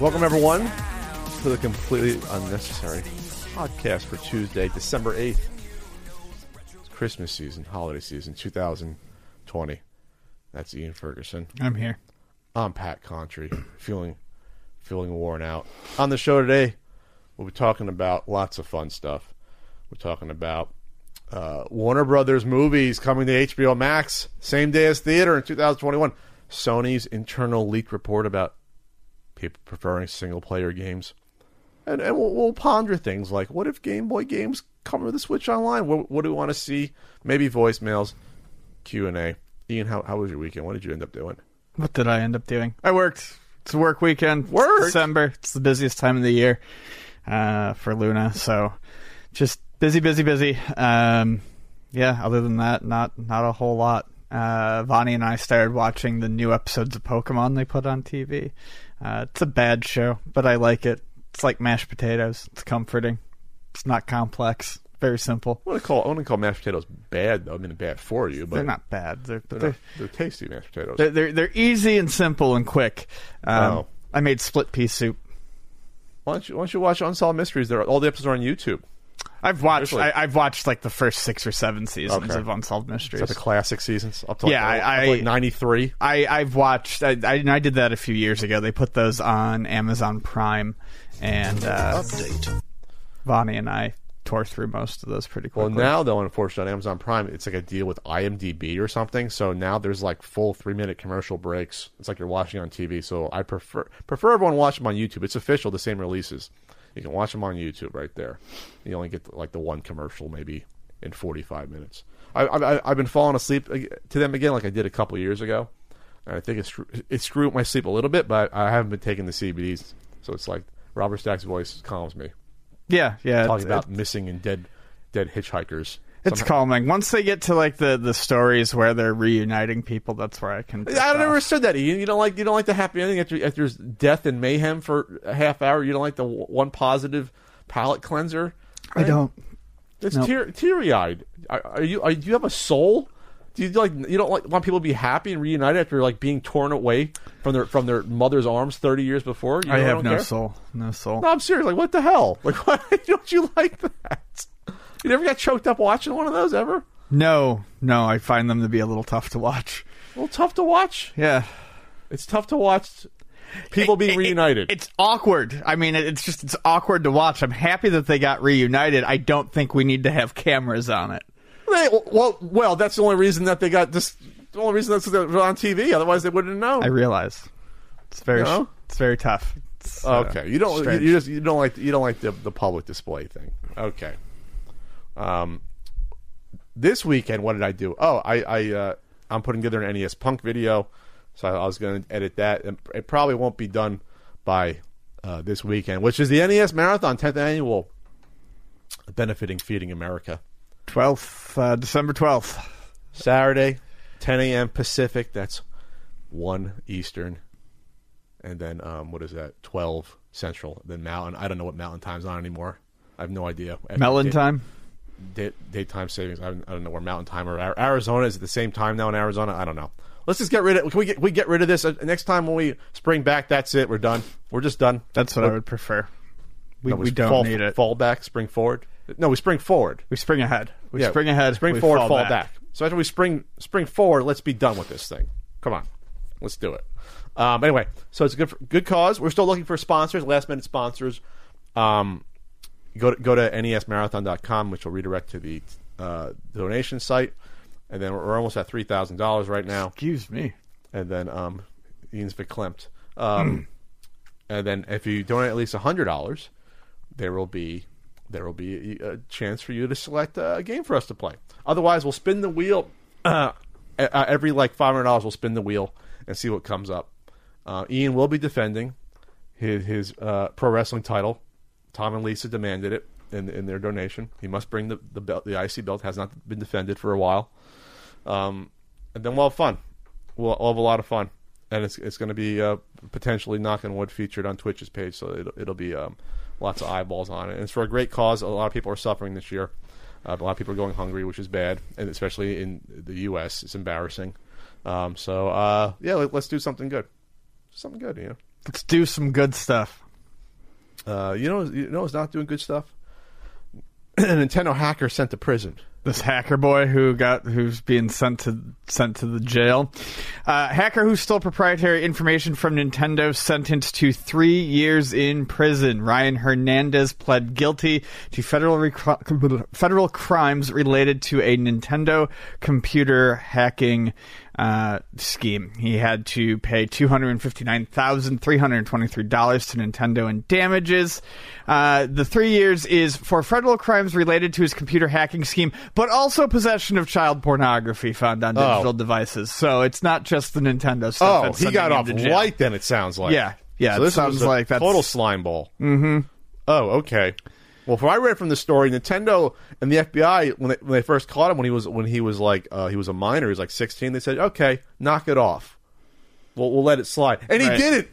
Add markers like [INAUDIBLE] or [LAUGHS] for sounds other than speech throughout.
Welcome, everyone, to the completely unnecessary podcast for Tuesday, December 8th. Christmas season, holiday season, 2020. That's Ian Ferguson. I'm here. I'm Pat Contri, [CLEARS THROAT] feeling feeling worn out. On the show today, we'll be talking about lots of fun stuff. We're talking about uh, Warner Brothers movies coming to HBO Max, same day as theater in 2021. Sony's internal leak report about people preferring single player games. And, and we'll, we'll, ponder things like what if Game Boy games come to the Switch Online? What, what do we want to see? Maybe voicemails, Q and A. Ian, how how was your weekend? What did you end up doing? What did I end up doing? I worked. It's a work weekend. Work. It's December. It's the busiest time of the year uh, for Luna. So just busy, busy, busy. Um, yeah. Other than that, not not a whole lot. Uh, Vonnie and I started watching the new episodes of Pokemon they put on TV. Uh, it's a bad show, but I like it. It's like mashed potatoes. It's comforting. It's not complex. Very simple. I wouldn't call I wouldn't call mashed potatoes bad though. I mean, bad for you, but they're not bad. They're they're, they're, not, they're tasty mashed potatoes. they're, they're they're easy and simple and quick. Um, Oh. I made split pea soup. why don't you Why don't you watch Unsolved Mysteries? There, all the episodes are on YouTube. I've watched. I, I've watched like the first six or seven seasons Okay. of Unsolved Is Mysteries. that the classic seasons up to Yeah, like, I- like ninety three? I, I've watched. I, I, I did that a few years ago. They put those on Amazon Prime, and uh, Update. Vonnie and I tore through most of those pretty quickly. Well, now though, unfortunately, on Amazon Prime, it's like a deal with IMDb or something. So now there's like full three minute commercial breaks. It's like you're watching on TV. So I prefer prefer everyone watch them on YouTube. It's official, the same releases. You can watch them on YouTube right there. You only get like the one commercial maybe in 45 minutes. I, I, I've been falling asleep to them again like I did a couple years ago. And I think it's it screwed my sleep a little bit, but I haven't been taking the CBDs, so it's like Robert Stack's voice calms me yeah, yeah, talking it's, about missing and dead dead hitchhikers. it's Somehow- calming. Once they get to like the the stories where they're reuniting people, that's where I can. I off. never understood that, Ian. You don't like you don't like the happy ending after after there's death and mayhem for a half hour. You don't like the w- one positive palate cleanser. I don't. It's Nope. tear, teary eyed. Are, are you? Are, do you have a soul? Do you like you don't like want people to be happy and reunited after like being torn away from their from their mother's arms thirty years before? You I have no care? soul. No soul. No, I'm serious. Like what the hell? Like [LAUGHS] why don't you like that? You never got choked up watching one of those ever? No, no. I find them to be a little tough to watch. A little tough to watch. Yeah. It's tough to watch people being It- it- reunited. it's awkward. I mean, it- it's just it's awkward to watch. I'm happy that they got reunited. I don't think we need to have cameras on it. They, well, well, that's the only reason that they got this. The only reason that's on TV. Otherwise, they wouldn't have known. I realize it's very You know? it's very tough. It's, uh, okay, you don't. You, strange. you just you don't like you don't like the the public display thing. Okay. Um, this weekend, what did I do? Oh, I I uh, I'm putting together an NES Punk video, so I was going to edit that, and it probably won't be done by uh, this weekend, which is the NES Marathon 10th annual, benefiting Feeding America. 12th uh, December 12th. Saturday, 10 a.m. Pacific. That's 1 Eastern. And then, um, what is that? 12 Central. Then Mountain. I don't know what Mountain Time's on anymore. I have no idea. Melon Day- time. day- daytime savings. I don't, I don't know where Mountain Time or Arizona is at the same time now in Arizona. I don't know. Let's just get rid of. Can we get we get rid of this Uh, next time when we spring back? That's it. We're done. We're just done. That's what I would prefer. We, No, we don't fall, need it. Fall back, spring forward. No, we spring forward. We spring ahead. We Yeah, spring ahead. Spring we forward, fall, fall, back. So after we spring spring forward, let's be done with this thing. Come on, let's do it. Um, anyway, so it's a good good cause. We're still looking for sponsors, last minute sponsors. Um, go to, go to nesmarathon.com, which will redirect to the uh, donation site, and then we're, we're almost at three thousand dollars right now. Excuse me. And then um, Ian's verklempt. Um, and then if you donate at least hundred dollars, there will be there will be a, chance for you to select a game for us to play. Otherwise, we'll spin the wheel [CLEARS THROAT] uh, uh, every like five hundred dollars. We'll spin the wheel and see what comes up. Uh, Ian will be defending his his uh, pro wrestling title. Tom and Lisa demanded it. in in their donation. He must bring the the belt. The IC belt has not been defended for a while. Um, and then we'll have fun. We'll, we'll have a lot of fun, and it's it's going to be uh, potentially knocking wood featured on Twitch's page, so it'll, it'll be um, lots of eyeballs on it. And it's for a great cause. A lot of people are suffering this year. Uh, a lot of people are going hungry, which is bad, and especially in the U.S., it's embarrassing. Um, so uh, yeah, let, us do something good. Something good, you know. Let's do some good stuff. Uh, you know, you know, it's not doing good stuff. [CLEARS THROAT] A Nintendo hacker sent to prison this hacker boy who got who's being sent to sent to the jail. Uh, hacker who stole proprietary information from Nintendo sentenced to three years in prison. Ryan Hernandez pled guilty to federal rec- federal crimes related to a Nintendo computer hacking uh, scheme. He had to pay two hundred and fifty nine thousand three hundred twenty three dollars to Nintendo in damages. Uh, the three years is for federal crimes related to his computer hacking scheme, but also possession of child pornography found on digital oh. devices. So it's not just the Nintendo stuff. Oh, he got off light. Then it sounds like. Yeah, yeah. So this sounds like that's total slime ball. Mm-hmm. Oh, okay. Well, from I read from the story, Nintendo and the FBI when they, when they first caught him when he was when he was like uh, he was a minor, he was like sixteen. They said, "Okay, knock it off. We'll, we'll let it slide," and he right. didn't.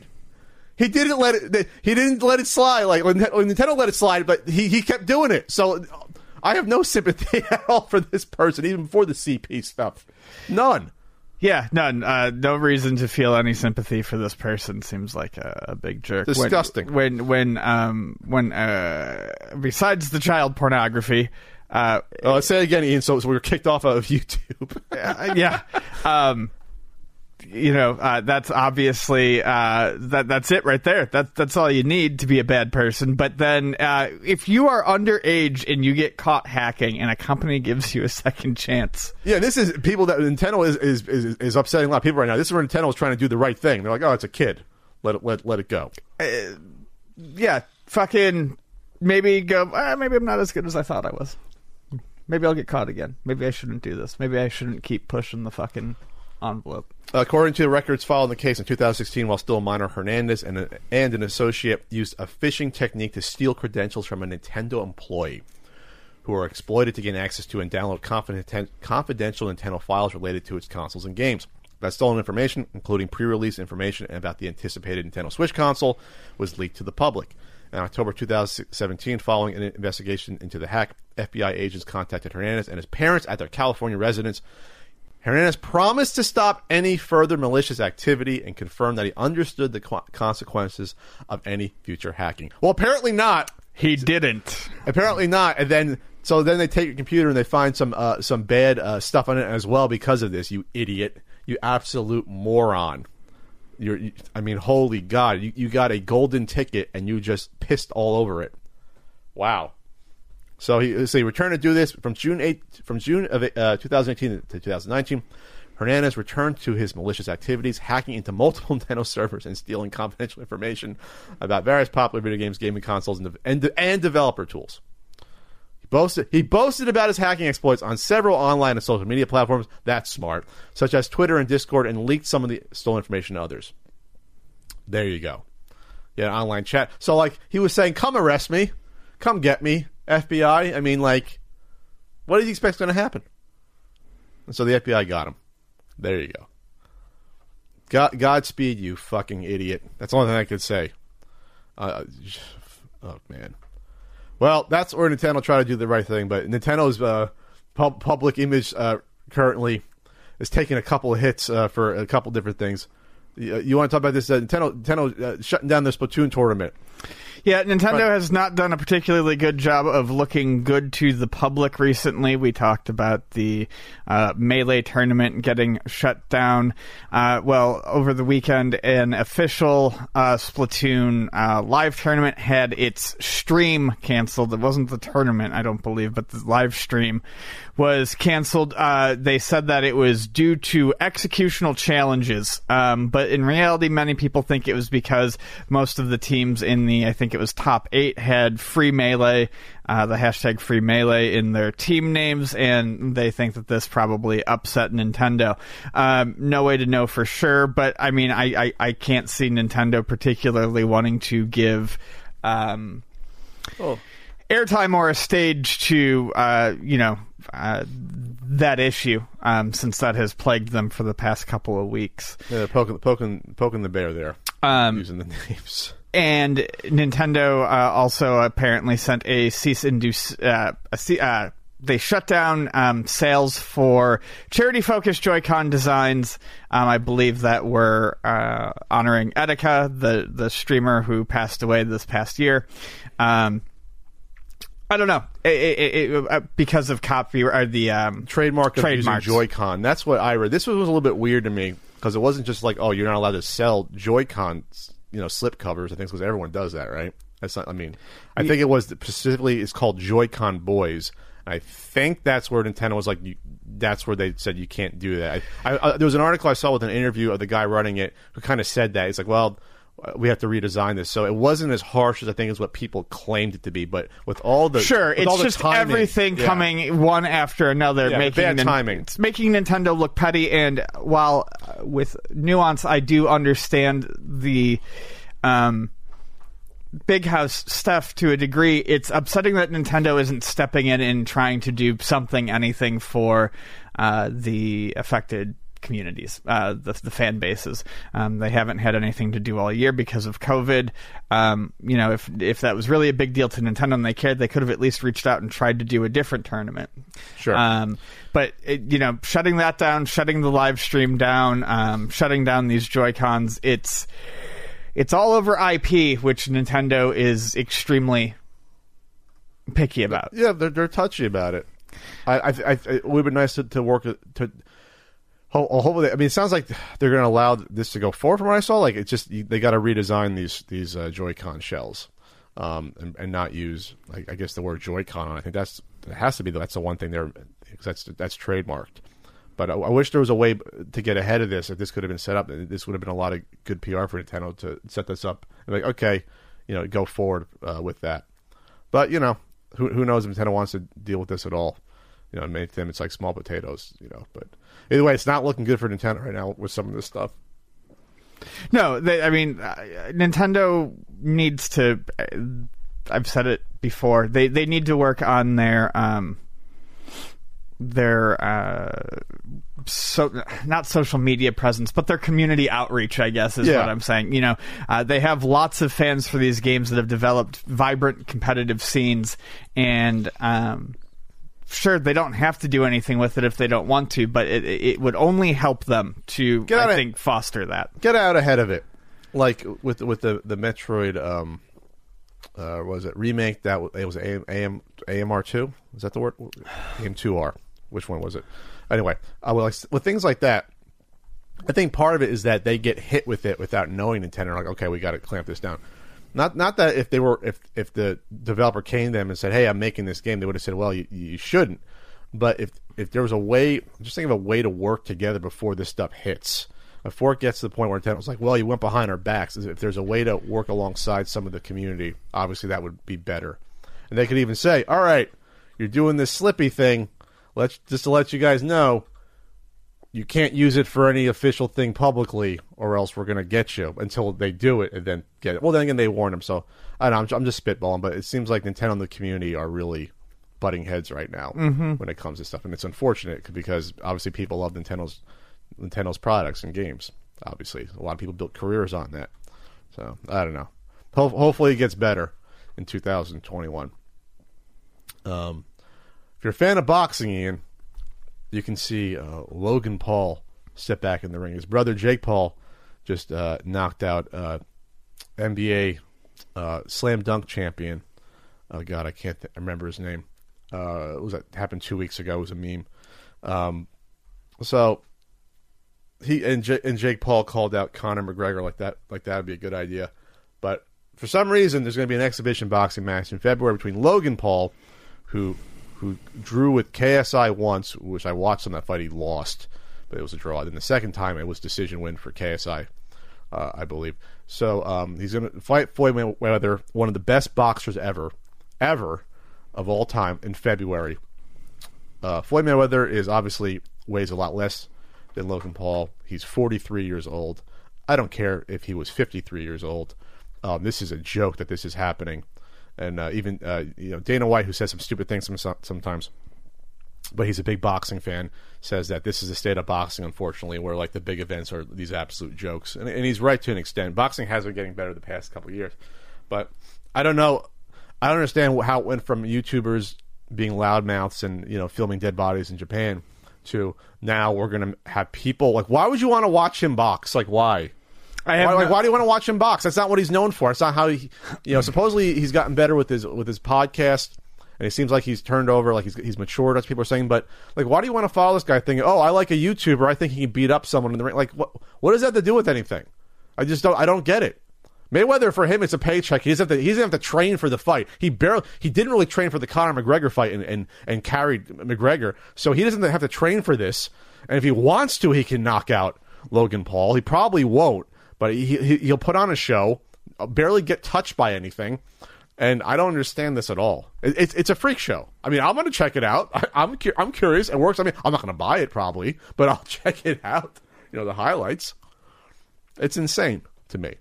He didn't let it. He didn't let it slide. Like when Nintendo let it slide, but he he kept doing it. So I have no sympathy [LAUGHS] at all for this person, even before the CP stuff. None. Yeah, none. Uh, no reason to feel any sympathy for this person. Seems like a, a big jerk. Disgusting. When when when um when uh besides the child pornography. Uh, oh, let's say it again, Ian. So, so we were kicked off of [LAUGHS] YouTube. uh, yeah. Um, you know, uh, that's obviously uh, that that's it right there. That's that's all you need to be a bad person. But then, uh, if you are underage and you get caught hacking, and a company gives you a second chance, yeah, this is people that Nintendo is is, is, is upsetting a lot of people right now. This is where Nintendo is trying to do the right thing. They're like, oh, it's a kid, let it let let it go. Uh, yeah, fucking maybe go. Uh, maybe I'm not as good as I thought I was. Maybe I'll get caught again. Maybe I shouldn't do this. Maybe I shouldn't keep pushing the fucking envelope. According to records filed in the case in 2016, while still a minor, Hernandez and, a, and an associate used a phishing technique to steal credentials from a Nintendo employee who were exploited to gain access to and download confidential Nintendo files related to its consoles and games. That stolen information, including pre-release information about the anticipated Nintendo Switch console, was leaked to the public. In October 2017, following an investigation into the hack, FBI agents contacted Hernandez and his parents at their California residence Hernandez promised to stop any further malicious activity and confirmed that he understood the consequences of any future hacking. Well, apparently not. He didn't. Apparently not. And then, so then they take your computer and they find some uh, some bad uh, stuff on it as well because of this. You idiot! You absolute moron! You're, you, I mean, holy God! You you got a golden ticket and you just pissed all over it. Wow. So he so he returned to do this from June 8 from June of uh, 2018 to 2019. Hernandez returned to his malicious activities, hacking into multiple [LAUGHS] Nintendo servers and stealing confidential information about various popular video games, gaming consoles, and, and, and developer tools. He boasted, he boasted about his hacking exploits on several online and social media platforms. That's smart, such as Twitter and Discord, and leaked some of the stolen information to others. There you go. Yeah, online chat. So, like, he was saying, "Come arrest me, come get me." FBI. I mean, like, what do you expect is going to happen? And so the FBI got him. There you go. God, Godspeed, you fucking idiot. That's the only thing I could say. Uh, oh man. Well, that's where Nintendo try to do the right thing, but Nintendo's uh, pub- public image uh, currently is taking a couple of hits uh, for a couple different things. You, you want to talk about this? Uh, Nintendo, Nintendo uh, shutting down the Splatoon tournament. Yeah, Nintendo but, has not done a particularly good job of looking good to the public recently. We talked about the uh, Melee tournament getting shut down. Uh, well, over the weekend, an official uh, Splatoon uh, live tournament had its stream canceled. It wasn't the tournament, I don't believe, but the live stream was canceled. Uh, they said that it was due to executional challenges, um, but in reality, many people think it was because most of the teams in the, I think it was top eight, had free melee, uh, the hashtag free melee in their team names, and they think that this probably upset Nintendo. Um, no way to know for sure, but I mean, I, I, I can't see Nintendo particularly wanting to give. Um, oh airtime or a stage to uh, you know uh, that issue um, since that has plagued them for the past couple of weeks. Yeah, they're poking, poking, poking the bear there, Um, using the [LAUGHS] names. And Nintendo uh, also apparently sent a cease and desist. Uh, uh, they shut down um, sales for charity-focused Joy-Con designs. Um, I believe that were uh, honoring Etika, the the streamer who passed away this past year. Um, I don't know It- it- it- uh, because of copy or the um, trademark of using Joy-Con. That's what I read. This was a little bit weird to me because it wasn't just like, oh, you're not allowed to sell Joy-Con, you know, slip covers. I think because everyone does that, right? That's not. I mean, I think it was specifically. It's called Joy-Con Boys. I think that's where Nintendo was like. You, that's where they said you can't do that. I, I, uh, there was an article I saw with an interview of the guy running it who kind of said that. He's like, well. We have to redesign this, so it wasn't as harsh as I think is what people claimed it to be. But with all the Sure, it's just timing- everything yeah. coming one after another, Yeah, making bad timing. It's making Nintendo look petty. And while uh, with nuance, I do understand the um, big house stuff to a degree. It's upsetting that Nintendo isn't stepping in and trying to do something, anything for uh, the affected communities, uh, the, the fan bases. Um, they haven't had anything to do all year because of COVID. Um, you know, if if that was really a big deal to Nintendo and they cared, they could have at least reached out and tried to do a different tournament. Sure. Um, but it, you know, shutting that down, shutting the live stream down, um, shutting down these Joy Cons, it's it's all over IP, which Nintendo is extremely picky about. Yeah, they're they're touchy about it. I, I, I it would be nice to, to work to. Ho- Hopefully, I mean, it sounds like they're going to allow this to go forward. From what I saw, like it's just they got to redesign these these uh, Joy-Con shells, um, and, and not use like I guess the word Joy-Con. on. I think that's it has to be that's the one thing there because that's that's trademarked. But I, I wish there was a way to get ahead of this. If this could have been set up, this would have been a lot of good PR for Nintendo to set this up. And like, okay, you know, go forward uh, with that. But you know, who who knows if Nintendo wants to deal with this at all? You know, make them it's like small potatoes. You know, but either way, it's not looking good for Nintendo right now with some of this stuff. No, they, I mean, uh, Nintendo needs to. uh, I've said it before. They they need to work on their um their uh so not social media presence, but their community outreach. I guess is Yeah. what I'm saying. You know, uh, they have lots of fans for these games that have developed vibrant competitive scenes, and um, sure they don't have to do anything with it if they don't want to, but it it would only help them to Get I it. think foster that. Get out ahead of it, like with with the the Metroid. Um, uh, was it remake that w- it was AM, AM AMR two? Is that the word? AM two R. Which one was it? Anyway, uh, well, like, with things like that, I think part of it is that they get hit with it without knowing Nintendo. Like, okay, we got to clamp this down. Not not that if they were if if the developer came to them and said, "Hey, I'm making this game," they would have said, "Well, you, you shouldn't." But if if there was a way, just think of a way to work together before this stuff hits. Before it gets to the point where Nintendo's like, "Well, you went behind our backs." If there's a way to work alongside some of the community, obviously that would be better. And they could even say, "All right, you're doing this slippy thing. Let's just to let you guys know, you can't use it for any official thing publicly, or else we're going to get you until they do it and then get it. Well, then again, they warn them. So I don't know. I'm, I'm just spitballing, but it seems like Nintendo and the community are really butting heads right now when it comes to stuff, and it's unfortunate because obviously people love Nintendo's Nintendo's products and games. Obviously, a lot of people built careers on that. So I don't know. Ho- hopefully, it gets better in 2021. Um, if you're a fan of boxing, Ian, you can see uh, Logan Paul step back in the ring. His brother Jake Paul just uh, knocked out uh, NBA uh, slam dunk champion. Oh God, I can't th- remember his name. Uh, it was that happened two weeks ago. It was a meme. Um, so he and, J- and Jake Paul called out Conor McGregor like that. Like that would be a good idea. But for some reason, there's going to be an exhibition boxing match in February between Logan Paul, who who drew with KSI once, which I watched on that fight. He lost, but it was a draw. Then the second time, it was decision win for KSI, uh, I believe. So um, he's going to fight Floyd Mayweather, one of the best boxers ever, ever of all time, in February. Uh, Floyd Mayweather is obviously weighs a lot less than Logan Paul. He's 43 years old. I don't care if he was 53 years old. Um, this is a joke that this is happening. And uh, even uh, you know Dana White, who says some stupid things sometimes, but he's a big boxing fan, says that this is a state of boxing, unfortunately, where like the big events are these absolute jokes, and, and he's right to an extent. Boxing has been getting better the past couple years, but I don't know. I don't understand how it went from YouTubers being loudmouths and you know filming dead bodies in Japan to now we're gonna have people like why would you want to watch him box like why Why, like, why do you want to watch him box? That's not what he's known for. That's not how he, you know. Supposedly he's gotten better with his with his podcast, and it seems like he's turned over, like he's he's matured, as people are saying. But like, why do you want to follow this guy? Thinking, oh, I like a YouTuber. I think he can beat up someone in the ring. Like, what what does that have to do with anything? I just don't. I don't get it. Mayweather for him it's a paycheck. He doesn't have to. He doesn't have to train for the fight. He barely. He didn't really train for the Conor McGregor fight and and, and carried McGregor. So he doesn't have to train for this. And if he wants to, he can knock out Logan Paul. He probably won't, but he, he he'll put on a show. Barely get touched by anything. And I don't understand this at all. It, it's it's a freak show. I mean, I'm to check it out. I, [LAUGHS] I'm cu- I'm curious. It works. I mean, I'm not to buy it probably, but [LAUGHS] I'll check it out. You know, the highlights. It's insane to me.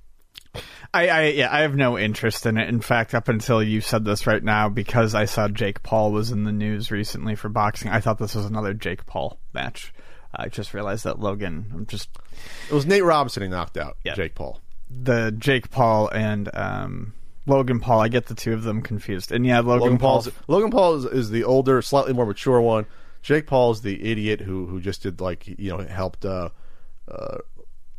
I, I yeah, I have no interest in it. In fact, up until you said this right now, because I saw Jake Paul was in the news recently for boxing, I thought this was another Jake Paul match. I just realized that Logan. I'm just It was Nate Robinson he knocked out. Yeah. Jake Paul. the Jake Paul and um, Logan Paul. I get the two of them confused. And yeah, Logan, Logan Paul. Paul's Logan Paul is, is the older, slightly more mature one. Jake Paul is the idiot who who just did like you know helped uh, uh,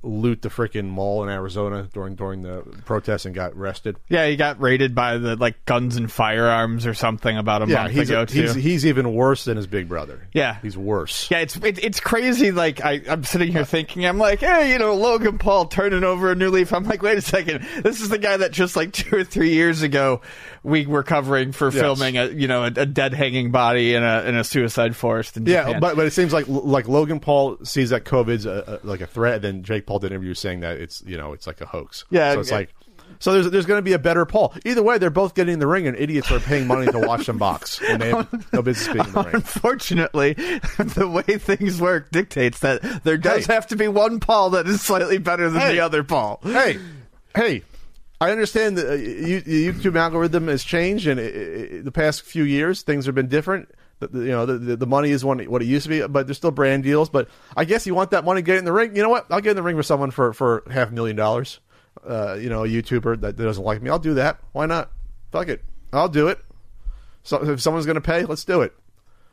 loot the freaking mall in Arizona during during the protests and got arrested. Yeah, he got raided by the like guns and firearms or something about a Yeah, month he's ago a, too. he's he's even worse than his big brother. Yeah. he's worse. Yeah, it's it, it's crazy. Like I, I'm sitting here uh, thinking, I'm like, hey, you know, Logan Paul turning over a new leaf. I'm like, wait a second, this is the guy that just like two or three years ago we were covering for filming a you know a, a dead hanging body in a in a suicide forest. In Yeah, Japan. but but it seems like like Logan Paul sees that COVID's a, a, like a threat, and then Jake Paul did an interview saying that it's you know it's like a hoax. Yeah, so it's yeah. like so there's there's going to be a better Paul. Either way, they're both getting in the ring, and idiots are paying money to watch them box, and they have no business being in the ring. Unfortunately, [LAUGHS] the way things work dictates that there does Hey. have to be one Paul that is slightly better than Hey. the other Paul. hey, hey, I understand the, uh, YouTube algorithm has changed, and it, it, the past few years things have been different. The, you know, the, the money is one, what it used to be, but there's still brand deals. But I guess you want that money, get in the ring. You know what? I'll get in the ring with someone for for half a million dollars. Uh, you know, a YouTuber that, that doesn't like me, I'll do that. Why not? Fuck it, I'll do it. So if someone's going to pay, let's do it.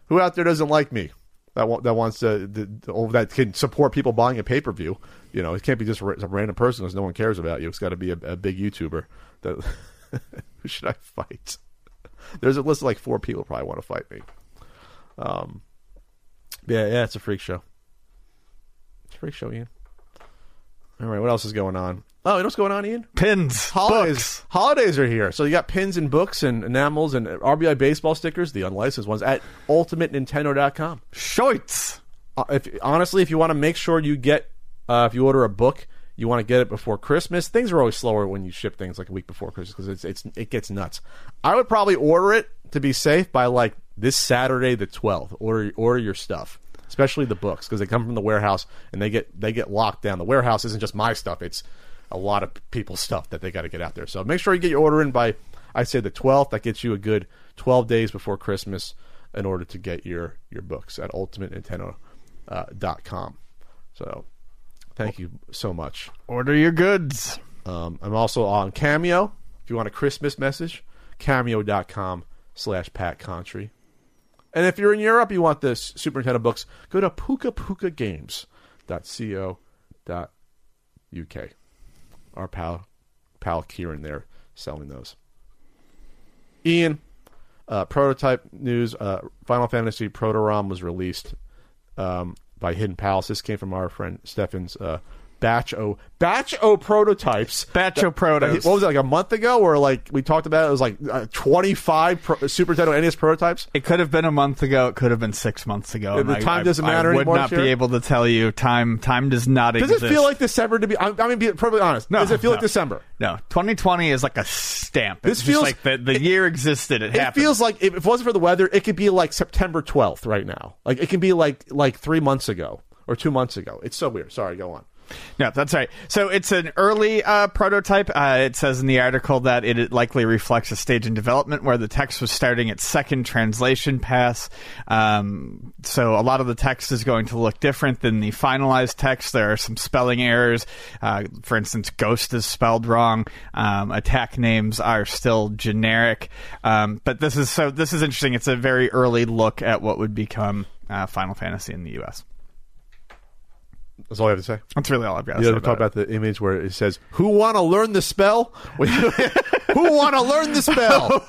Who out there doesn't like me? That that wants to the- that can support people buying a pay per view. You know, it can't be just a random person because no one cares about you. It's got to be a, a big YouTuber. That [LAUGHS] who should I fight? There's a list of like four people probably want to fight me. Um, yeah, yeah, it's a freak show. It's a freak show, Ian. All right, what else is going on? Oh, you know what's going on, Ian? Pins, Holidays. books. Holidays are here. So you got pins and books and enamels and RBI baseball stickers, the unlicensed ones, at ultimatenintendo.com. Shoits. Uh, if honestly, if you want to make sure you get, uh, if you order a book, you want to get it before Christmas. Things are always slower when you ship things like a week before Christmas because it's it's it gets nuts. I would probably order it to be safe by like this Saturday the twelfth. Order order your stuff, especially the books because they come from the warehouse and they get they get locked down. The warehouse isn't just my stuff; it's a lot of people's stuff that they got to get out there. So make sure you get your order in by I say the twelfth. That gets you a good twelve days before Christmas in order to get your your books at ultimatenintendo.com. Uh, dot com. so thank you so much. Order your goods. Um, I'm also on Cameo. If you want a Christmas message, cameo.com slash Pat Contri. And if you're in Europe, you want the Super Nintendo books, go to puka puka games.co.uk. Our pal, pal Kieran there selling those. Ian, uh, prototype news uh, Final Fantasy Proto-ROM was released um, by Hidden Palace. This came from our friend Stefan's uh, Batch O Batch O prototypes. Batch O protos. What was it like a month ago, or like we talked about? It, it was like uh, twenty five pro- Super Nintendo NES prototypes. It could have been a month ago. It could have been six months ago. The- time doesn't matter I would anymore not this be able to tell you. Time time does not exist. Does exist. it feel like December to be? I, I mean, be perfectly honest. No, Does it feel like. December? no? 2020 is like a stamp. This It's feels- like the, the year existed. It, It happened. feels like if it wasn't for the weather, it could be like September twelfth right now. Like it can be like like three months ago or two months ago. It's so weird. Sorry, go on. No, that's right. So it's an early uh, prototype. Uh, it says in the article that it likely reflects a stage in development where the text was starting its second translation pass. Um, so a lot of the text is going to look different than the finalized text. There are some spelling errors. Uh, for instance, ghost is spelled wrong. Um, attack names are still generic. Um, but this is so. This is interesting. It's a very early look at what would become uh, Final Fantasy in the U.S. That's all I have to say. That's really all I've got to You say. ever talk about the image where it says, "Who want to learn the spell? [LAUGHS] Who want to learn the spell?" [LAUGHS]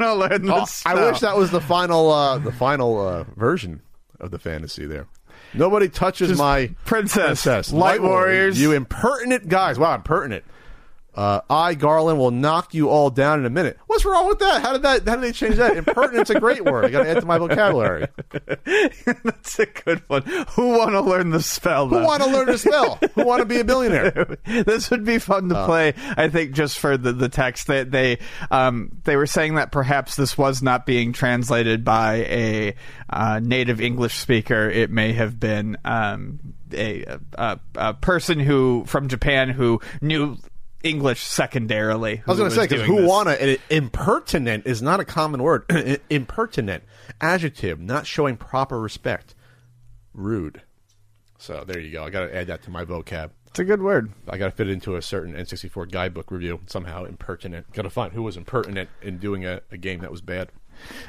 wanna learn Oh, this I wish that was the final, uh, the final uh, version of the fantasy. There, nobody touches my Princess, princess, Light Warriors. You impertinent guys! Wow, impertinent. Uh, I Garland will knock you all down in a minute. What's wrong with that? How did that? How did they change that? Impertinent's a great word. I got to add to my vocabulary. [LAUGHS] That's a good one. Who want to learn the spell? Who want to learn the spell? Who want to be a billionaire? [LAUGHS] this would be fun Uh. to play. I think just for the the text that they um, they were saying that perhaps this was not being translated by a uh, native English speaker. It may have been um, a, a a person who from Japan who knew English secondarily. I was going to say because who wanna impertinent is not a common word. [CLEARS THROAT] impertinent adjective, not showing proper respect, rude. So there you go. I got to add that to my vocab. It's a good word. I got to fit it into a certain N64 guidebook review somehow. Impertinent. Got to find who was impertinent in doing a, a game that was bad.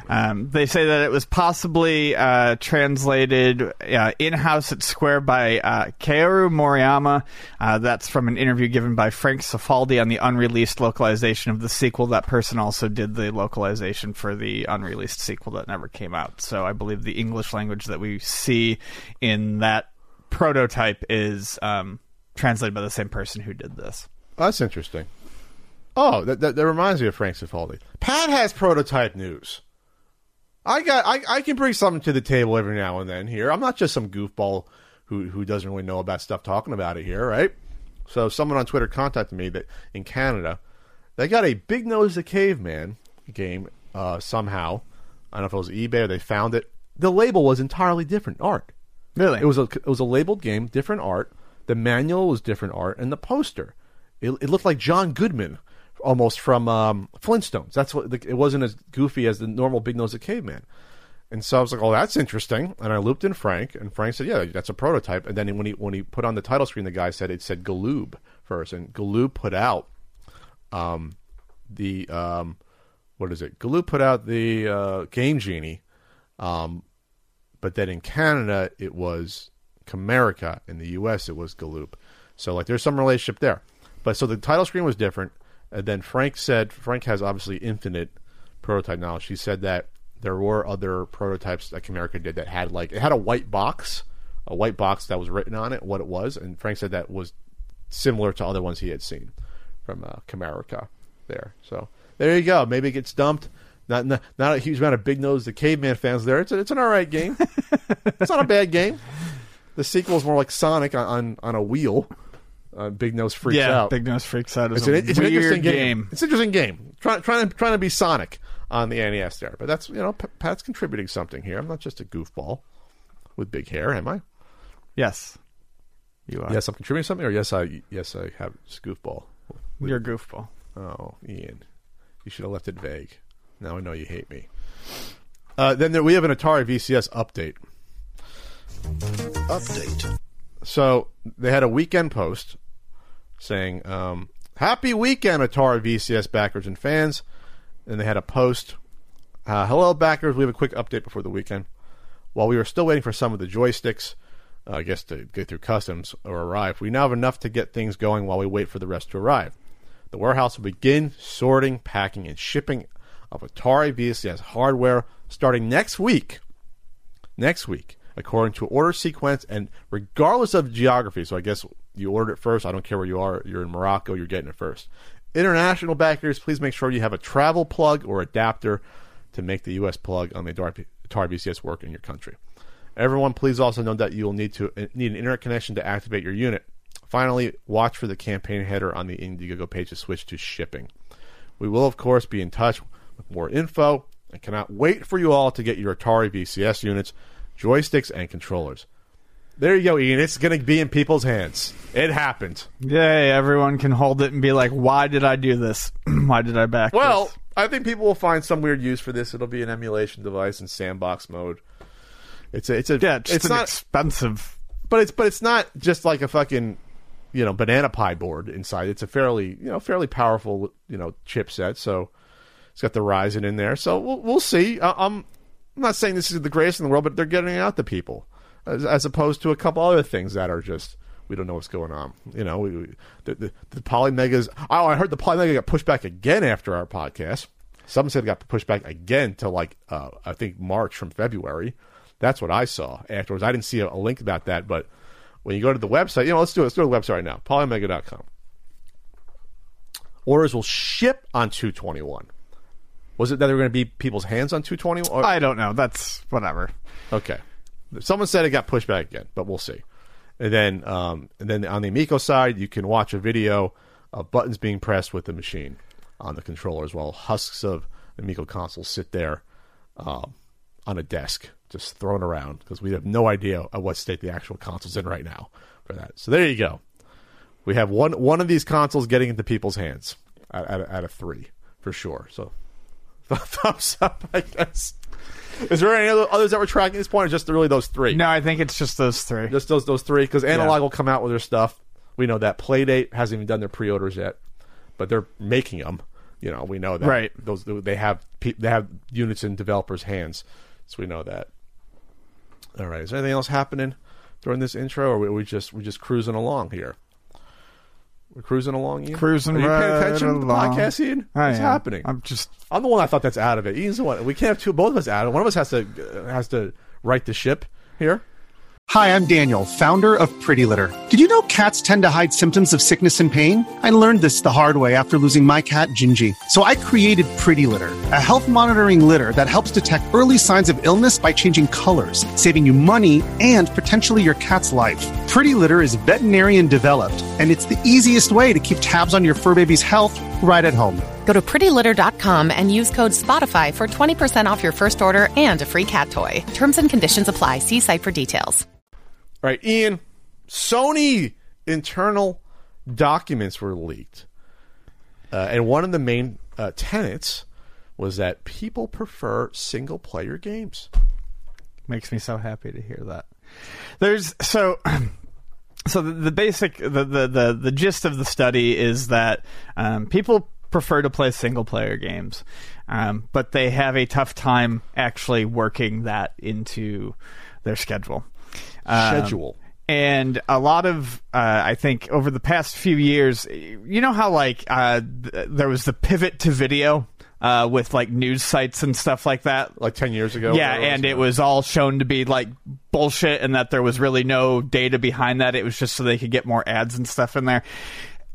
Um, they say that it was possibly uh, translated uh, in house at Square by uh, Kaoru Moriyama. Uh, that's from an interview given by Frank Cifaldi on the unreleased localization of the sequel. That person also did the localization for the unreleased sequel that never came out. So I believe the English language that we see in that prototype is um, translated by the same person who did this. That's interesting. Oh, that, that, that reminds me of Frank Cifaldi. Pat has prototype news. I got I, I can bring something to the table every now and then here. I'm not just some goofball who who doesn't really know about stuff talking about it here, right? So someone on Twitter contacted me that in Canada they got a Big Nose the Caveman game uh, somehow. I don't know if it was eBay or they found it. The label was entirely different art. Really? It was a it was a labeled game, different art. The manual was different art, and the poster, it, it looked like John Goodman, almost from um, Flintstones. That's what it wasn't as goofy as the normal Big Nose Caveman. And so I was like, "Oh, that's interesting." And I looped in Frank, and Frank said, "Yeah, that's a prototype." And then when he when he put on the title screen, the guy said it said Galoob first, and Galoob put out um, the um, what is it? Galoob put out the uh, Game Genie, um, but then in Canada it was Camerica. In the U.S. it was Galoob. So like there's some relationship there. But so the title screen was different. And then Frank said Frank has obviously infinite prototype knowledge. He said that there were other prototypes that Camerica did that had like it had a white box, a white box that was written on it, what it was, and Frank said that was similar to other ones he had seen from uh, Camerica there. So there you go. Maybe it gets dumped. Not, not not a huge amount of big nose the caveman fans there. It's a, it's an all right game. [LAUGHS] it's not a bad game. The sequel is more like Sonic on on, on a wheel. Uh, big nose freaks yeah, out. Big Nose Freaks Out is it's a an, it's an interesting game. game. It's an interesting game. Trying trying to trying to be Sonic on the NES there, but that's you know P- Pat's contributing something here. I'm not just a goofball with big hair, am I? Yes, you are. Yes, I'm contributing something, or yes, I yes I have just goofball. with- You're a goofball. Oh, Ian, you should have left it vague. Now I know you hate me. Uh, then there, we have an Atari VCS update. Update. So they had a weekend post saying, um, "Happy weekend, Atari VCS backers and fans." And they had a post, uh, "Hello, backers. We have a quick update before the weekend. While we were still waiting for some of the joysticks, uh, I guess to get through customs or arrive, we now have enough to get things going while we wait for the rest to arrive. The warehouse will begin sorting, packing, and shipping of Atari VCS hardware starting next week." next week, according to order sequence and regardless of geography. So I guess you ordered it first. I don't care where you are. You're in Morocco, you're getting it first. International backers, please make sure you have a travel plug or adapter to make the US plug on the Atari VCS work in your country. Everyone, please also know that you will need to need an internet connection to activate your unit. Finally, watch for the campaign header on the Indiegogo page to switch to shipping. We will, of course, be in touch with more info and cannot wait for you all to get your Atari VCS units, joysticks, and controllers. There you go, Ian. It's going to be in people's hands. It happened. Yay! Everyone can hold it and be like, "Why did I do this? [CLEARS THROAT] Why did I back?" Well, this? I think people will find some weird use for this. It'll be an emulation device in sandbox mode. It's a, it's a, yeah, it's, it's an not, expensive. but it's, but it's not just like a fucking, you know, Banana Pi board inside. It's a fairly, you know, fairly powerful, you know, chipset. So it's got the Ryzen in there. So we'll, we'll see. I, I'm, I'm not saying this is the greatest in the world, but they're getting it out to people, as, as opposed to a couple other things that are just we don't know what's going on. You know, we, we, the, the the Polymegas. Oh, I heard the Polymega got pushed back again after our podcast. Some said it got pushed back again to like uh, I think March from February. That's what I saw afterwards. I didn't see a, a link about that, but when you go to the website, you know, let's do it. Let's go to the website right now. Polymega.com. Orders will ship on 221. Was it that they were going to be people's hands on 221? Or, I don't know. That's whatever. Okay. Someone said it got pushed back again, but we'll see. And then, um, and then on the Amico side, you can watch a video of buttons being pressed with the machine on the controller as well. Husks of Amico consoles sit there um, on a desk, just thrown around because we have no idea at what state the actual console's in right now for that. So there you go. We have one one of these consoles getting into people's hands out, at, at a three for sure. So [LAUGHS] thumbs up, I guess. Is there any other, others that we're tracking at this point, or just really those three? No, I think it's just those three. Just those those three, because Analog will come out with their stuff. We know that Playdate hasn't even done their pre-orders yet, but they're making them. You know, we know that. Right. Those they have they have units in developers' hands, so we know that. All right. Is there anything else happening during this intro, or are we just we just cruising along here? We're cruising along, Ian. Cruising Are you paying right attention to the along. podcast, Ian? I What's am. happening? I'm just I'm the one I thought that's out of it. Ian's the one. We can't have two. Both of us out. of it. One of us has to uh, has to right the ship here. Hi, I'm Daniel, founder of Pretty Litter. Did you know cats tend to hide symptoms of sickness and pain? I learned this the hard way after losing my cat, Gingy. So I created Pretty Litter, a health monitoring litter that helps detect early signs of illness by changing colors, saving you money and potentially your cat's life. Pretty Litter is veterinarian developed, and it's the easiest way to keep tabs on your fur baby's health right at home. Go to prettylitter.com and use code SPOTIFY for 20% off your first order and a free cat toy. Terms and conditions apply. See site for details. All right, Ian. Sony internal documents were leaked, uh, and one of the main uh, tenets was that people prefer single player games. makes me so happy to hear that. There's so [CLEARS THROAT] so the, the basic the, the the the gist of the study is that um, people prefer to play single player games, um, but they have a tough time actually working that into their schedule. Um, Schedule. and a lot of uh, I think over the past few years, you know how like uh, th- there was the pivot to video uh, with like news sites and stuff like that. Like ten years ago. Yeah, and it was all shown to be like bullshit, and that there was really no data behind that. It was just so they could get more ads and stuff in there.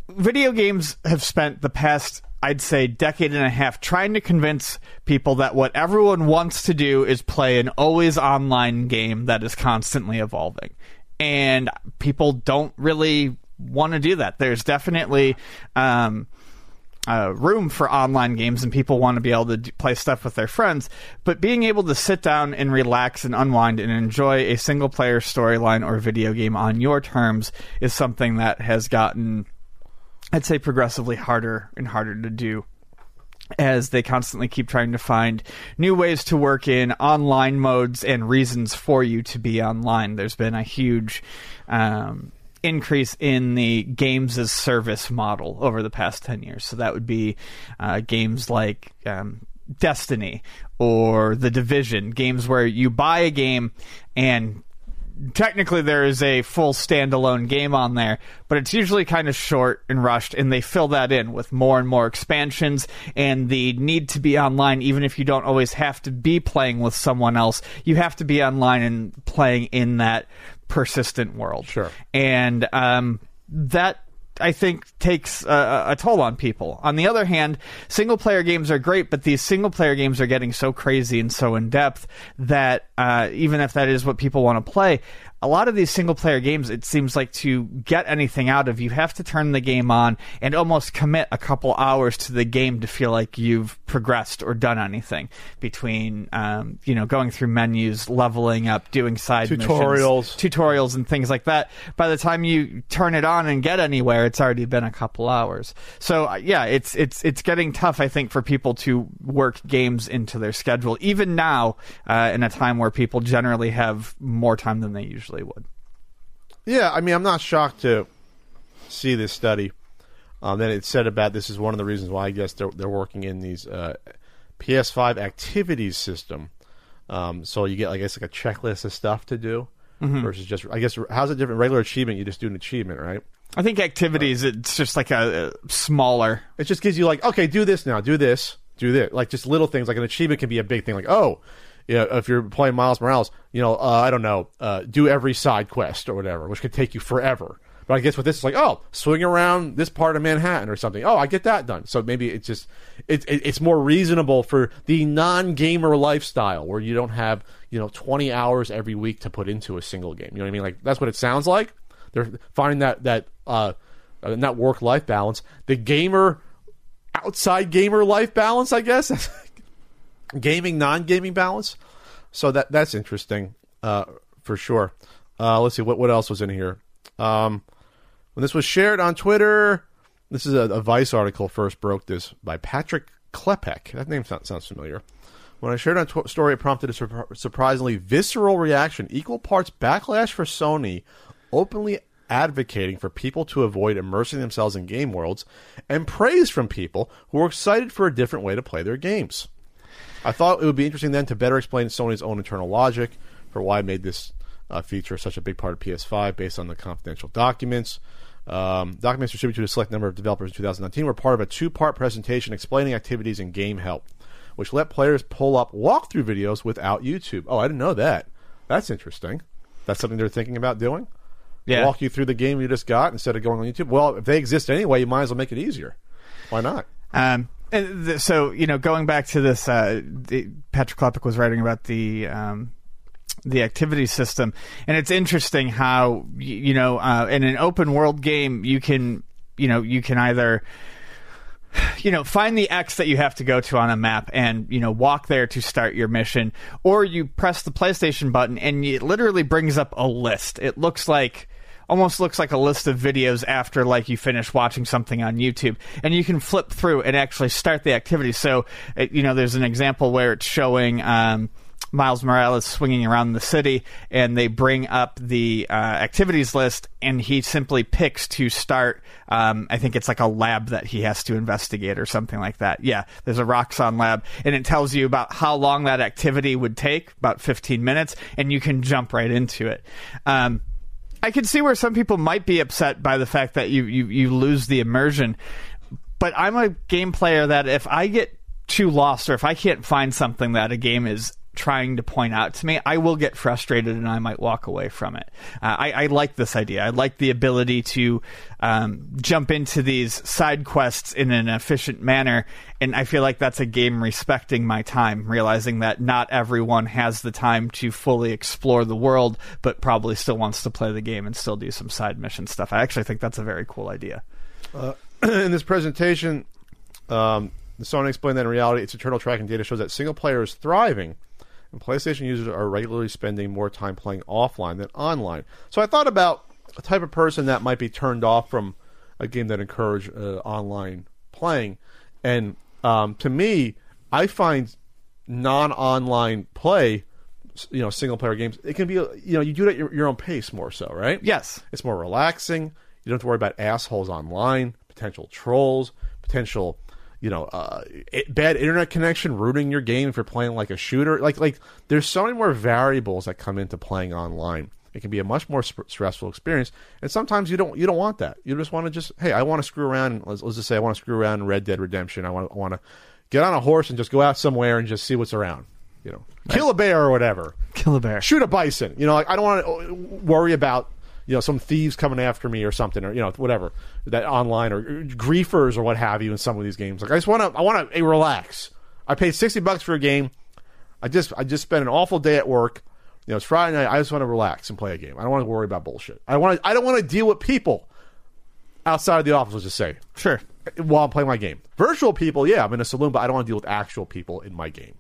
Video games have spent the past, I'd say, decade and a half trying to convince people that what everyone wants to do is play an always online game that is constantly evolving. And people don't really want to do that. There's definitely. Um, uh, room for online games and people want to be able to play stuff with their friends. But being able to sit down and relax and unwind and enjoy a single player storyline or video game on your terms is something that has gotten, I'd say, progressively harder and harder to do. As they constantly keep trying to find new ways to work in online modes and reasons for you to be online. There's been a huge um, increase in the games as service model over the past 10 years. So that would be uh, games like um, Destiny or The Division, games where you buy a game and technically there is a full standalone game on there, but it's usually kind of short and rushed, and they fill that in with more and more expansions and the need to be online, even if you don't always have to be playing with someone else. You have to be online and playing in that persistent world. Sure. And um, that I think takes a, a toll on people. On the other hand, single player games are great, but these single player games are getting so crazy and so in depth that uh, even if that is what people want to play, a lot of these single player games, it seems like to get anything out of, you have to turn the game on and almost commit a couple hours to the game to feel like you've progressed or done anything between, um, you know, going through menus, leveling up, doing side Tutorials. missions, tutorials, and things like that. By the time you turn it on and get anywhere, it's already been a couple hours. So uh, yeah, it's it's it's getting tough, I think, for people to work games into their schedule, even now uh, in a time where people generally have more time than they usually would. Yeah, I mean, I'm not shocked to see this study. Um, then it said about this is one of the reasons why I guess they're they're working in these uh, PS5 activities system. Um, so you get, I guess, like a checklist of stuff to do versus just, I guess, how's it different? Regular achievement, you just do an achievement, right? I think activities, it's just like a, a smaller. It just gives you like, okay, do this now, do this, do this, like just little things. Like an achievement can be a big thing, like oh, yeah, if you're playing Miles Morales, you know, uh, I don't know, uh, do every side quest or whatever, which could take you forever. But I guess with this, it's like, oh, swing around this part of Manhattan or something. Oh, I get that done. So maybe it's just, it, it, it's more reasonable for the non-gamer lifestyle where you don't have, you know, 20 hours every week to put into a single game. You know what I mean? Like that's what it sounds like. They're finding that that uh, uh, not work-life balance, the gamer outside gamer life balance, I guess. [LAUGHS] gaming non-gaming balance. So that that's interesting uh, for sure. Uh, let's see what what else was in here. Um, when this was shared on Twitter, this is a, a Vice article. First broke this by Patrick Klepek. That name sounds, sounds familiar. When I shared on tw- story, it prompted a sur- surprisingly visceral reaction. Equal parts backlash for Sony, openly advocating for people to avoid immersing themselves in game worlds, and praise from people who are excited for a different way to play their games. I thought it would be interesting then to better explain Sony's own internal logic for why it made this uh, feature such a big part of PS5 based on the confidential documents. Um, documents distributed to a select number of developers in 2019 were part of a two part presentation explaining activities and game help, which let players pull up walkthrough videos without YouTube. Oh, I didn't know that. That's interesting. That's something they're thinking about doing? Yeah. Walk you through the game you just got instead of going on YouTube? Well, if they exist anyway, you might as well make it easier. Why not? Um, and so you know, going back to this, uh, the, Patrick Klepek was writing about the um, the activity system, and it's interesting how you know uh, in an open world game you can you know you can either you know find the x that you have to go to on a map and you know walk there to start your mission or you press the playstation button and it literally brings up a list. It looks like almost looks like a list of videos after like you finish watching something on YouTube and you can flip through and actually start the activity so it, you know there's an example where it's showing um, Miles Morales swinging around the city, and they bring up the uh, activities list, and he simply picks to start. Um, I think it's like a lab that he has to investigate or something like that. Yeah, there's a Roxxon lab, and it tells you about how long that activity would take, about 15 minutes, and you can jump right into it. Um, I can see where some people might be upset by the fact that you, you, you lose the immersion, but I'm a game player that if I get too lost or if I can't find something that a game is trying to point out to me, I will get frustrated and I might walk away from it. Uh, I, I like this idea. I like the ability to um, jump into these side quests in an efficient manner, and I feel like that's a game respecting my time, realizing that not everyone has the time to fully explore the world, but probably still wants to play the game and still do some side mission stuff. I actually think that's a very cool idea. [CLEARS THROAT] in this presentation, um, Sony explained that in reality, its internal tracking data shows that single player is thriving, and PlayStation users are regularly spending more time playing offline than online. So I thought about a type of person that might be turned off from a game that encourage uh, online playing, and um, to me, I find non-online play, you know, single player games, it can be, you know, you do it at your, your own pace more so, right? Yes. It's more relaxing. You don't have to worry about assholes online, potential trolls, potential, you know, uh, i- bad internet connection ruining your game if you're playing like a shooter. Like, like there's so many more variables that come into playing online. It can be a much more sp- stressful experience, and sometimes you don't you don't want that. You just want to just hey, I want to screw around. Let's, let's just say I want to screw around in Red Dead Redemption. I want I want to get on a horse and just go out somewhere and just see what's around. You know, kill a bear or whatever Kill a bear. shoot a bison. You know, like I don't want to worry about you know some thieves coming after me or something or you know whatever that online or griefers or what have you in some of these games. Like I just want to I want to relax. I paid sixty bucks for a game. I just I just spent an awful day at work. You know, it's Friday night. I just want to relax and play a game. I don't want to worry about bullshit. I want. To, I don't want to deal with people outside of the office. Let's just say Sure. while I'm playing my game. Virtual people, yeah, I'm in a saloon, but I don't want to deal with actual people in my game.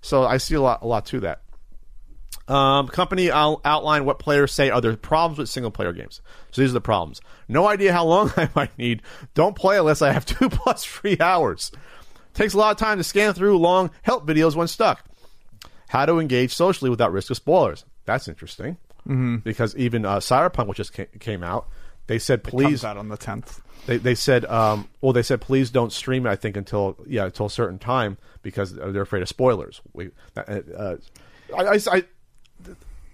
So I see a lot, a lot to that. Um, company I'll outline what players say are there problems with single player games. So these are the problems. No idea how long [LAUGHS] I might need. Don't play unless I have two [LAUGHS] plus free hours. Takes a lot of time to scan through long help videos when stuck. How to engage socially without risk of spoilers. That's interesting. Mm-hmm. Because even uh, Cyberpunk, which just came out, they said please Comes out on the tenth. they, they said um, well they said please don't stream it I think until yeah until a certain time because they're afraid of spoilers. We uh, uh, I, I, I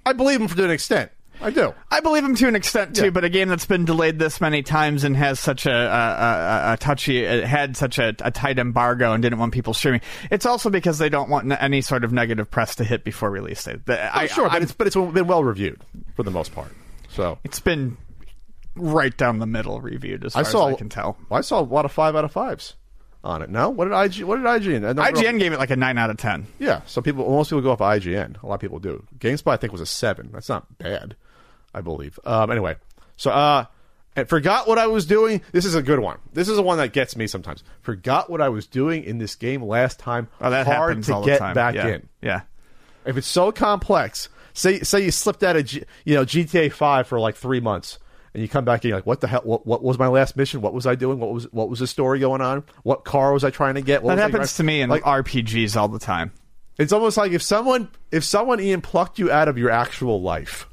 I believe them to an extent. I do. I believe him to an extent too, Yeah. but a game that's been delayed this many times and has such a, a, a, a touchy, had such a, a tight embargo and didn't want people streaming. It's also because they don't want any sort of negative press to hit before release date. The- oh, I, I'm sure, but I'm- it's but it's been well reviewed for the most part. So it's been right down the middle reviewed as far I saw as I can tell. I saw a lot of five out of fives on it. No, what did IG? What did IGN? I don't know. IGN gave it like a nine out of ten. Yeah, so people, most people go off IGN. A lot of people do. GameSpot, I think, was a seven. That's not bad, I believe. Um, anyway, so uh, and forgot what I was doing. This is a good one. This is the one that gets me sometimes. Forgot what I was doing in this game last time. Oh, that Hard happens to all get the time. back yeah. in. Yeah. If it's so complex, say say you slipped out of G, you know GTA Five for like three months, and you come back and you're like, what the hell? What, what was my last mission? What was I doing? What was what was the story going on? What car was I trying to get? What That happens to me in like RPGs all the time. it's almost like if someone if someone Ian plucked you out of your actual life,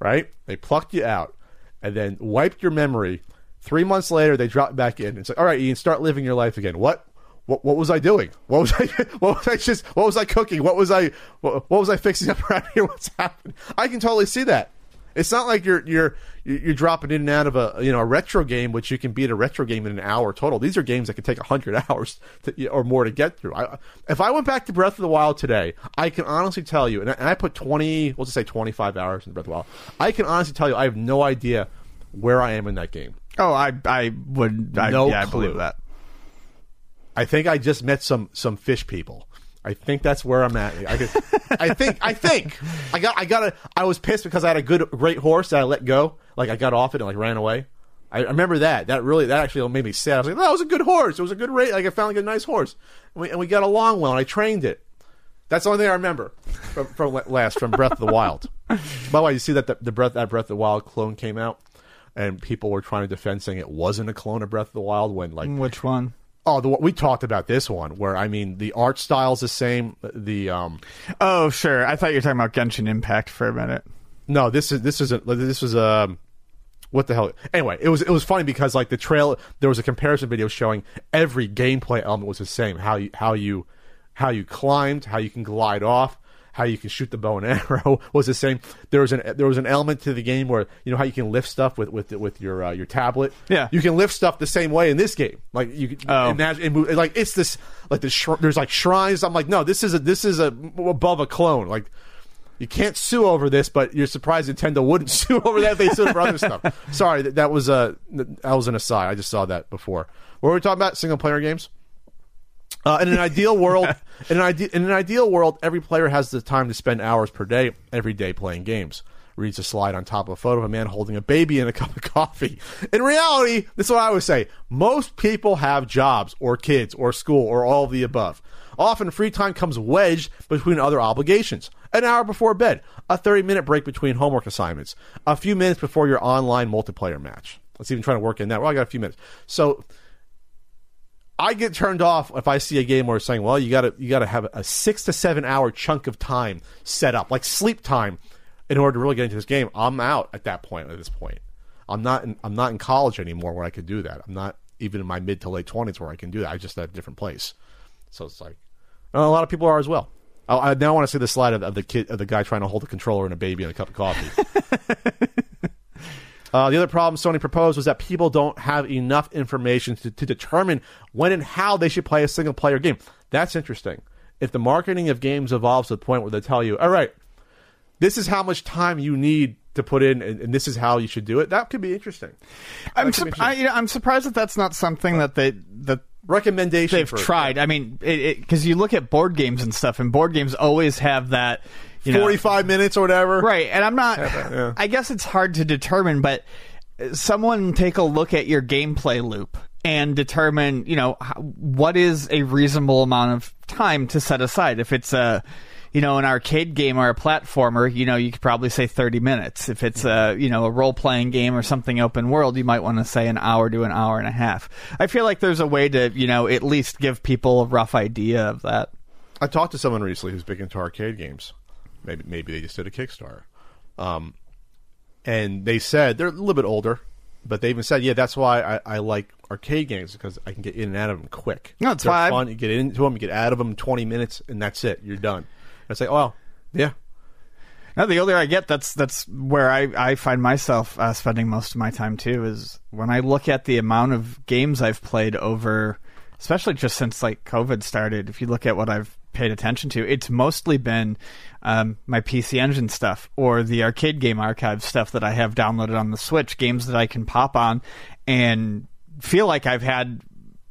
right? They plucked you out and then wiped your memory. Three months later, they dropped back in. It's like, all right, Ian, start living your life again. What? What, what was I doing? What was I? [LAUGHS] What was I just? What was I cooking? What was I? What, what was I fixing up [LAUGHS] around here? What's happening? I can totally see that. It's not like you're you're you're dropping in and out of a you know a retro game, which you can beat a retro game in an hour total. These are games that can take hundred [LAUGHS] hours to, or more to get through. I, if I went back to Breath of the Wild today, I can honestly tell you, and I, and I put twenty, we'll just say twenty five hours in Breath of the Wild. I can honestly tell you, I have no idea where I am in that game. Oh, I I would. I, No yeah, I believe that. I think I just met some some fish people. I think that's where I'm at. I, could, I think I think I got I got a I was pissed because I had a good great horse that I let go. Like I got off it and like ran away. I I remember that. That really that actually made me sad. I was like, that was a good horse. It was a good rate. Like I found like a nice horse, and we, and we got along well. And I trained it. That's the only thing I remember from, from last from Breath of the Wild. [LAUGHS] By the way, you see that the, the Breath that Breath of the Wild clone came out, and people were trying to defend saying it wasn't a clone of Breath of the Wild when like Which one? Oh, the, we talked about this one where I mean the art style's the same. The um, Oh, sure. I thought you were talking about Genshin Impact for a minute. no, this is this isn't this was um, what the hell? Anyway, it was it was funny because like the trail there was a comparison video showing every gameplay element was the same. How you how you how you climbed, how you can glide off. How you can shoot the bow and [LAUGHS] arrow was the same. There was an there was an element to the game where you know how you can lift stuff with with with your uh, your tablet. Yeah. you can lift stuff the same way in this game. Like you Oh. imagine move, like it's this like the shr- there's like shrines. I'm like, no, this is a this is a above a clone. Like you can't sue over this, but you're surprised Nintendo wouldn't [LAUGHS] sue over that they sued for other stuff. [LAUGHS] Sorry, that, that was a that was an aside. I just saw that before. What were we talking about? Single player games. Uh, in an ideal world, [LAUGHS] in an, ide- in an ideal world, every player has the time to spend hours per day, every day playing games. Reads a slide on top of a photo of a man holding a baby and a cup of coffee. In reality, this is what I would say. Most people have jobs or kids or school or all of the above. Often free time comes wedged between other obligations. An hour before bed, a 30 minute break between homework assignments, a few minutes before your online multiplayer match. Let's even try to work in that. Well, I got a few minutes. So I get turned off if I see a game where it's saying, "Well, you got to you got to have a six to seven hour chunk of time set up, like sleep time, in order to really get into this game." I'm out at that point. At this point, I'm not in, I'm not in college anymore where I could do that. I'm not even in my mid to late twenties where I can do that. I just at a different place. So it's like a lot of people are as well. I, I now want to see the slide of, of the kid of the guy trying to hold the controller and a baby and a cup of coffee. [LAUGHS] Uh, the other problem Sony proposed was that people don't have enough information to, to determine when and how they should play a single player game. That's interesting. If the marketing of games evolves to the point where they tell you, all right, this is how much time you need to put in, and, and this is how you should do it, that could be interesting. I'm be sup- I, you know, I'm surprised that that's not something that they that Recommendation they've tried. I mean, because you look at board games and stuff, and board games always have that you know, 45 minutes or whatever. Right, and I'm not. yeah. I guess it's hard to determine, but someone take a look at your gameplay loop and determine, you know, what is a reasonable amount of time to set aside. If it's a, you know, an arcade game or a platformer, you know, you could probably say 30 minutes. If it's a, you know, a role playing game or something open world, you might want to say an hour to an hour and a half. I feel like there's a way to, you know, at least give people a rough idea of that. I talked to someone recently who's big into arcade games. Maybe maybe they just did a Kickstarter, um, and they said they're a little bit older, but they even said, yeah, that's why I, I like arcade games because I can get in and out of them quick. No, that's They're fun. You get into them, you get out of them in twenty minutes, and that's it. You're done. I say, oh, well, yeah, now, the older I get, that's that's where I, I find myself uh, spending most of my time too. Is when I look at the amount of games I've played over, especially just since like COVID started. If you look at what I've paid attention to, it's mostly been um, my PC Engine stuff or the arcade game archive stuff that I have downloaded on the Switch. Games that I can pop on and feel like I've had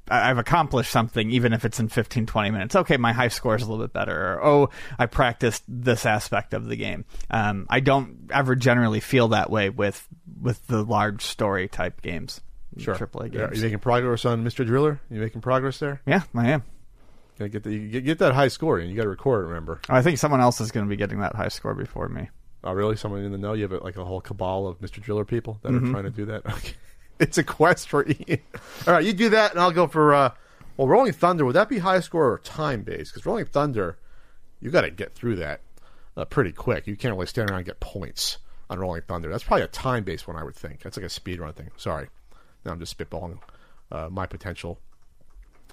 I've accomplished something, even if it's in 15, 20 minutes. Okay, my high score is a little bit better. Or, oh, I practiced this aspect of the game. Um, I don't ever generally feel that way with with the large story type games. sure. AAA Yeah, games. you making progress on Mr. Driller? You making progress there? Yeah, I am. Gotta get the, you get, get that high score, and you got to record it. Remember? I think someone else is going to be getting that high score before me. Oh, really? Someone in the know? You have like a whole cabal of Mr. Driller people that Mm-hmm. are trying to do that? [LAUGHS] Okay. It's a quest for Ian. All right, you do that, and I'll go for, uh, well, Rolling Thunder. Would that be high score or time based? Because Rolling Thunder, you got to get through that uh, pretty quick. You can't really stand around and get points on Rolling Thunder. That's probably a time based one, I would think. That's like a speed run thing. Sorry. Now I'm just spitballing uh, my potential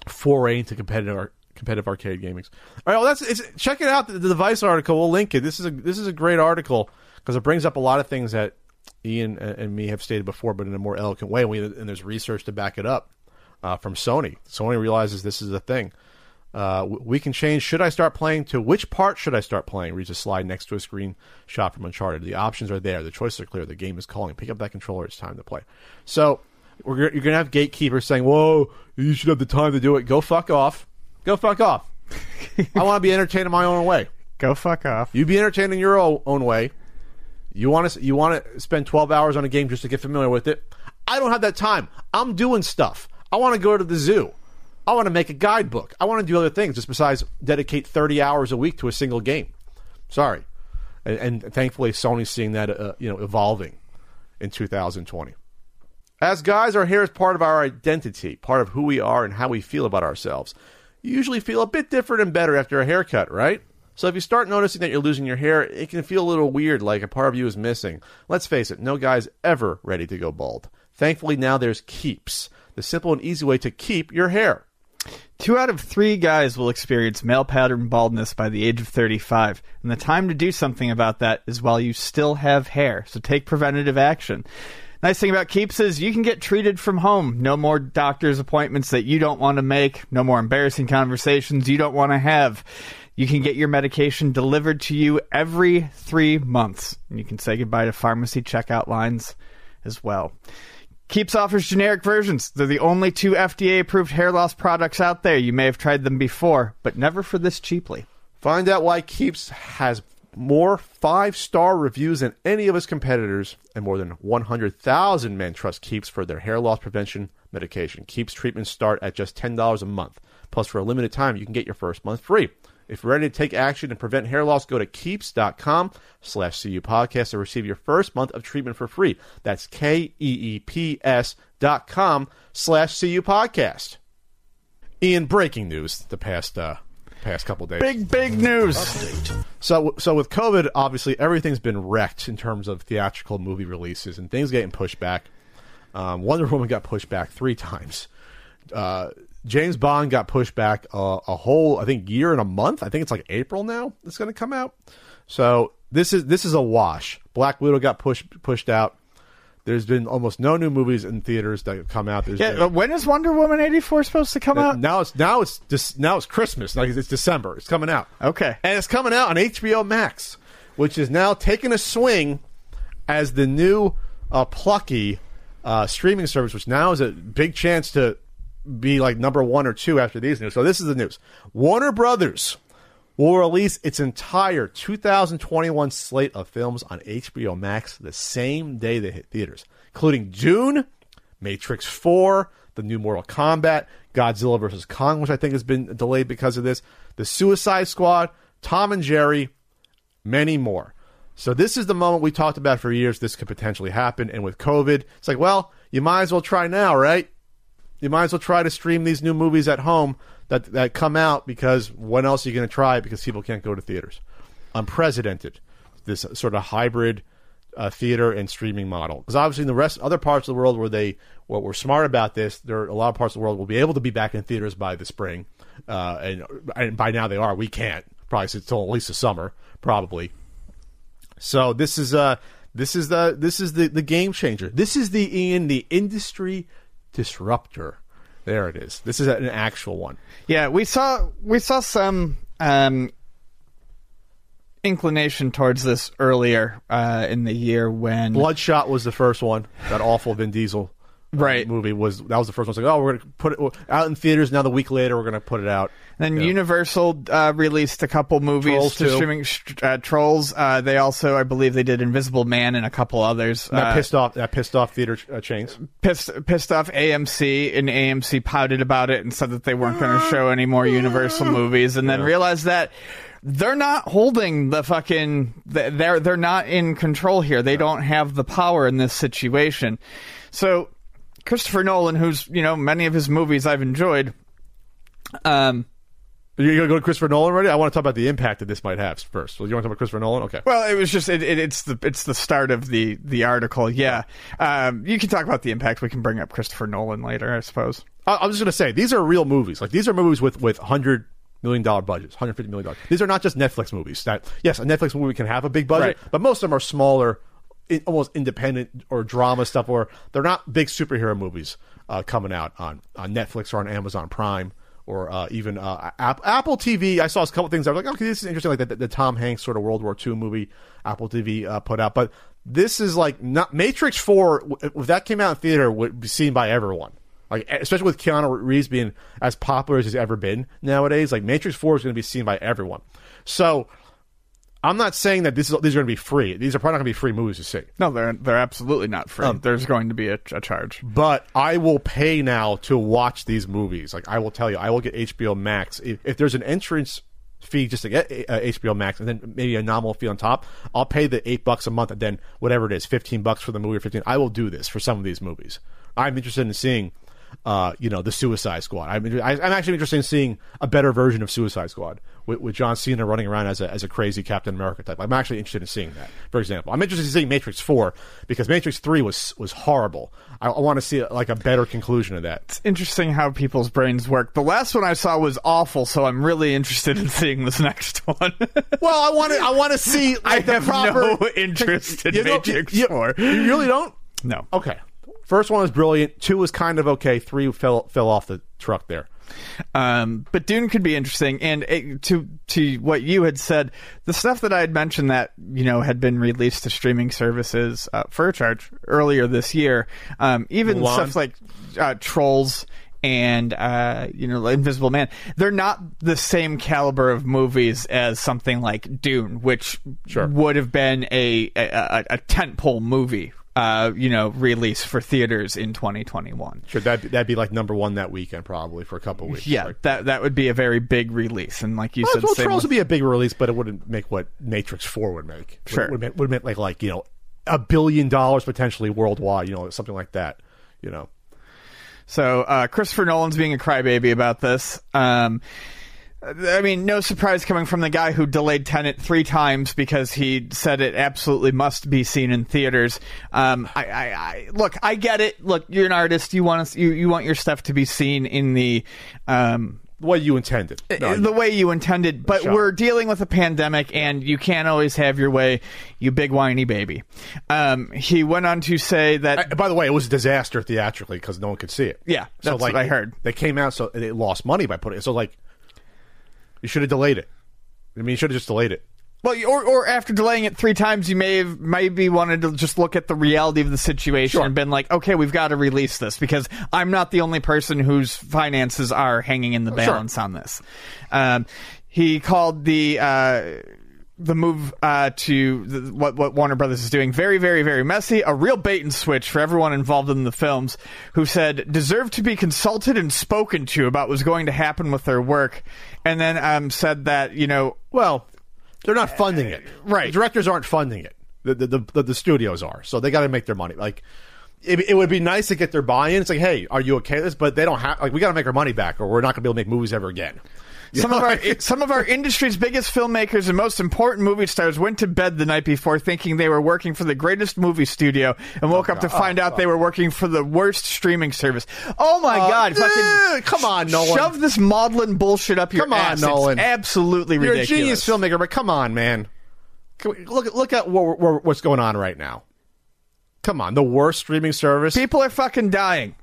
foray into competitive competitive arcade gaming. All right, well, that's check it out. The, the device article. We'll link it. This is a this is a great article because it brings up a lot of things that Ian and, and me have stated before, but in a more eloquent way. And, we, and there's research to back it up uh, from Sony. Sony realizes this is a thing. Uh, we can change. Should I start playing? To which part should I start playing? Reads a slide next to a screenshot from Uncharted. The options are there. The choices are clear. The game is calling. Pick up that controller. It's time to play. So we're, you're going to have gatekeepers saying, "Whoa, you should have the time to do it." Go fuck off. Go fuck off. I want to be entertained in my own way. Go fuck off. You be entertained in your own, own way. You want to you want to spend 12 hours on a game just to get familiar with it. I don't have that time. I'm doing stuff. I want to go to the zoo. I want to make a guidebook. I want to do other things just besides dedicate 30 hours a week to a single game. Sorry. And, and thankfully Sony's seeing that uh, you know evolving in 2020. As guys, our hair is part of our identity, part of who we are and how we feel about ourselves. You usually feel a bit different and better after a haircut, right? So if you start noticing that you're losing your hair, it can feel a little weird, like a part of you is missing. Let's face it, no guy's ever ready to go bald. Thankfully, now there's Keeps, the simple and easy way to keep your hair. Two out of three guys will experience male pattern baldness by the age of 35, and the time to do something about that is while you still have hair, so take preventative action. Nice thing about Keeps is you can get treated from home. No more doctor's appointments that you don't want to make, no more embarrassing conversations you don't want to have. You can get your medication delivered to you every three months, and you can say goodbye to pharmacy checkout lines as well. Keeps offers generic versions. They're the only two FDA approved hair loss products out there. You may have tried them before, but never for this cheaply. Find out why Keeps has more five star reviews than any of its competitors, and more than 100,000 men trust Keeps for their hair loss prevention medication. Keeps treatments start at just $10 a month. Plus, for a limited time, you can get your first month free. If you're ready to take action and prevent hair loss, go to keeps.com slash CU podcast to receive your first month of treatment for free. That's K E E P S dot com slash CU podcast. Ian, breaking news the past uh, past couple days. Big, big news. So, so with COVID, obviously everything's been wrecked in terms of theatrical movie releases and things getting pushed back. Um, Wonder Woman got pushed back three times. Uh, James Bond got pushed back a, a whole, I think, year and a month. I think it's like April now. It's going to come out. So this is this is a wash. Black Widow got pushed pushed out. There's been almost no new movies in theaters that have come out. There's Yeah, been- uh, when is Wonder Woman 84 supposed to come out? now it's now it's just now it's Christmas. Like it's December. It's coming out. Okay. and it's coming out on HBO Max, which is now taking a swing as the new uh, plucky uh, streaming service, which now is a big chance to be like number one or two after these news. So this is the news: Warner Brothers will release its entire 2021 slate of films on HBO Max the same day they hit theaters, including Dune, Matrix 4, the new Mortal Kombat, Godzilla vs. Kong, which I think has been delayed because of this, The Suicide Squad, Tom and Jerry, many more. So this is the moment we talked about for years. This could potentially happen, and with COVID, it's like, well, you might as well try now, right? You might as well try to stream these new movies at home that that come out because when else are you going to try because people can't go to theaters? Unprecedented, this sort of hybrid uh, theater and streaming model. Because obviously, in the rest other parts of the world where they what were smart about this, there are a lot of parts of the world will be able to be back in theaters by the spring, uh, and and by now they are. We can't probably until at least the summer, probably. So this is uh this is the this is the the game changer. This is the Ian the industry disruptor. There it is. This is an actual one. Yeah, we saw we saw some um, inclination towards this earlier uh, in the year when Bloodshot was the first one. That awful Vin Diesel Right. movie was that was the first one. It's like, oh, we're gonna put it out in theaters. Now the week later, we're gonna put it out. Then Yeah. Universal uh, released a couple movies Trolls to too. streaming uh, Trolls. Uh, they also, I believe, they did Invisible Man and a couple others. That Uh, pissed off that pissed off theater uh, chains. pissed pissed off AMC, and AMC pouted about it and said that they weren't going to show any more Universal [LAUGHS] movies, and then realized that they're not holding the fucking they're they're not in control here. They don't have the power in this situation. So Christopher Nolan, who's you know many of his movies I've enjoyed, um. You gonna go to Christopher Nolan already? I want to talk about the impact that this might have first. So you want to talk about Christopher Nolan? Okay. Well, it was just it, it, it's the it's the start of the the article. Yeah, um, you can talk about the impact. We can bring up Christopher Nolan later, I suppose. I, I'm just gonna say these are real movies. Like these are movies with with hundred million dollar budgets, hundred fifty million dollars. These are not just Netflix movies. That yes, a Netflix movie can have a big budget, Right. but most of them are smaller, almost independent or drama stuff, or they're not big superhero movies uh, coming out on on Netflix or on Amazon Prime. Or uh, even uh, App- Apple TV. I saw a couple things. I was like, okay, this is interesting. Like the, the, Tom Hanks sort of World War II movie Apple TV uh, put out. But this is like not Matrix Four. If that came out in theater, would be seen by everyone like especially with Keanu Reeves being as popular as he's ever been nowadays, like Matrix Four is going to be seen by everyone. So I'm not saying that this is, these are going to be free. These are probably not going to be free movies to see. No, they're they're absolutely not free. There's going to be a, a charge. But I will pay now to watch these movies. Like I will tell you, I will get HBO Max if, if there's an entrance fee just to get uh, HBO Max, and then maybe a nominal fee on top. I'll pay the eight bucks a month, and then whatever it is, fifteen bucks for the movie or fifteen. I will do this for some of these movies. I'm interested in seeing, uh, you know, the Suicide Squad. I'm, I- I'm actually interested in seeing a better version of Suicide Squad with, with John Cena running around as a as a crazy Captain America type. I'm actually interested in seeing that. For example, I'm interested in seeing Matrix Four because Matrix Three was was horrible. I, I want to see like a better conclusion of that. It's interesting how people's brains work. The last one I saw was awful, so I'm really interested in seeing this next one. [LAUGHS] Well, I want to I want to see like I the have proper no interest in You know, Matrix you- 4. You really don't? no. Okay. First one was brilliant. Two was kind of okay. Three fell fell off the truck there. Um, but Dune could be interesting. And it, to to what you had said, the stuff that I had mentioned that you know had been released to streaming services uh, for a charge earlier this year, um, even Mulan. stuff like uh, Trolls and uh, you know Invisible Man, they're not the same caliber of movies as something like Dune, which Sure. would have been a a, a, a tentpole movie. Uh, you know, release for theaters in 2021. Sure, that that'd be like number one that weekend probably for a couple weeks. Yeah, Like, that that would be a very big release, and like you well, said, well, Trolls would be a big release, but it wouldn't make what Matrix Four would make. Sure. would make, would make like like you know a billion dollars potentially worldwide. You know, something like that. You know. so uh, Christopher Nolan's being a crybaby about this. Um, I mean, no surprise coming from the guy who delayed Tenet three times because he said it absolutely must be seen in theaters. Um, I, I, I look, I get it. Look, you're an artist. You want us, you, you want your stuff to be seen in the um, What you intended. No, the way you intended. But Sure. we're dealing with a pandemic, and you can't always have your way, you big whiny baby. Um, he went on to say that. Uh, by the way, it was a disaster theatrically because no one could see it. Yeah, that's what I heard. They came out so they lost money by putting it. So like, you should have delayed it. I mean, you should have just delayed it. Well, or or after delaying it three times, you may have maybe wanted to just look at the reality of the situation Sure. and been like, okay, we've got to release this because I'm not the only person whose finances are hanging in the balance on this. Um, he called the uh, the move uh, to the, what what Warner Brothers is doing very very very messy, a real bait and switch for everyone involved in the films, who said deserved to be consulted and spoken to about what's going to happen with their work, and then um, said that you know Well, they're not funding it. right. The directors aren't funding it. The the, the, the, the studios are. So they got to make their money. Like it, it would be nice to get their buy-in. It's like, hey, are you okay with this? But they don't have like we got to make our money back, or we're not going to be able to make movies ever again. [LAUGHS] Some of our some of our industry's biggest filmmakers and most important movie stars went to bed the night before thinking they were working for the greatest movie studio and woke up to find out they were working for the worst streaming service. Oh my Uh, god! eh, come on, Nolan. Shove this maudlin bullshit up your Come on, ass. It's Nolan. absolutely You're ridiculous. a genius filmmaker, but come on, man. Look at look at what, what, what's going on right now. Come on, the worst streaming service. People are fucking dying.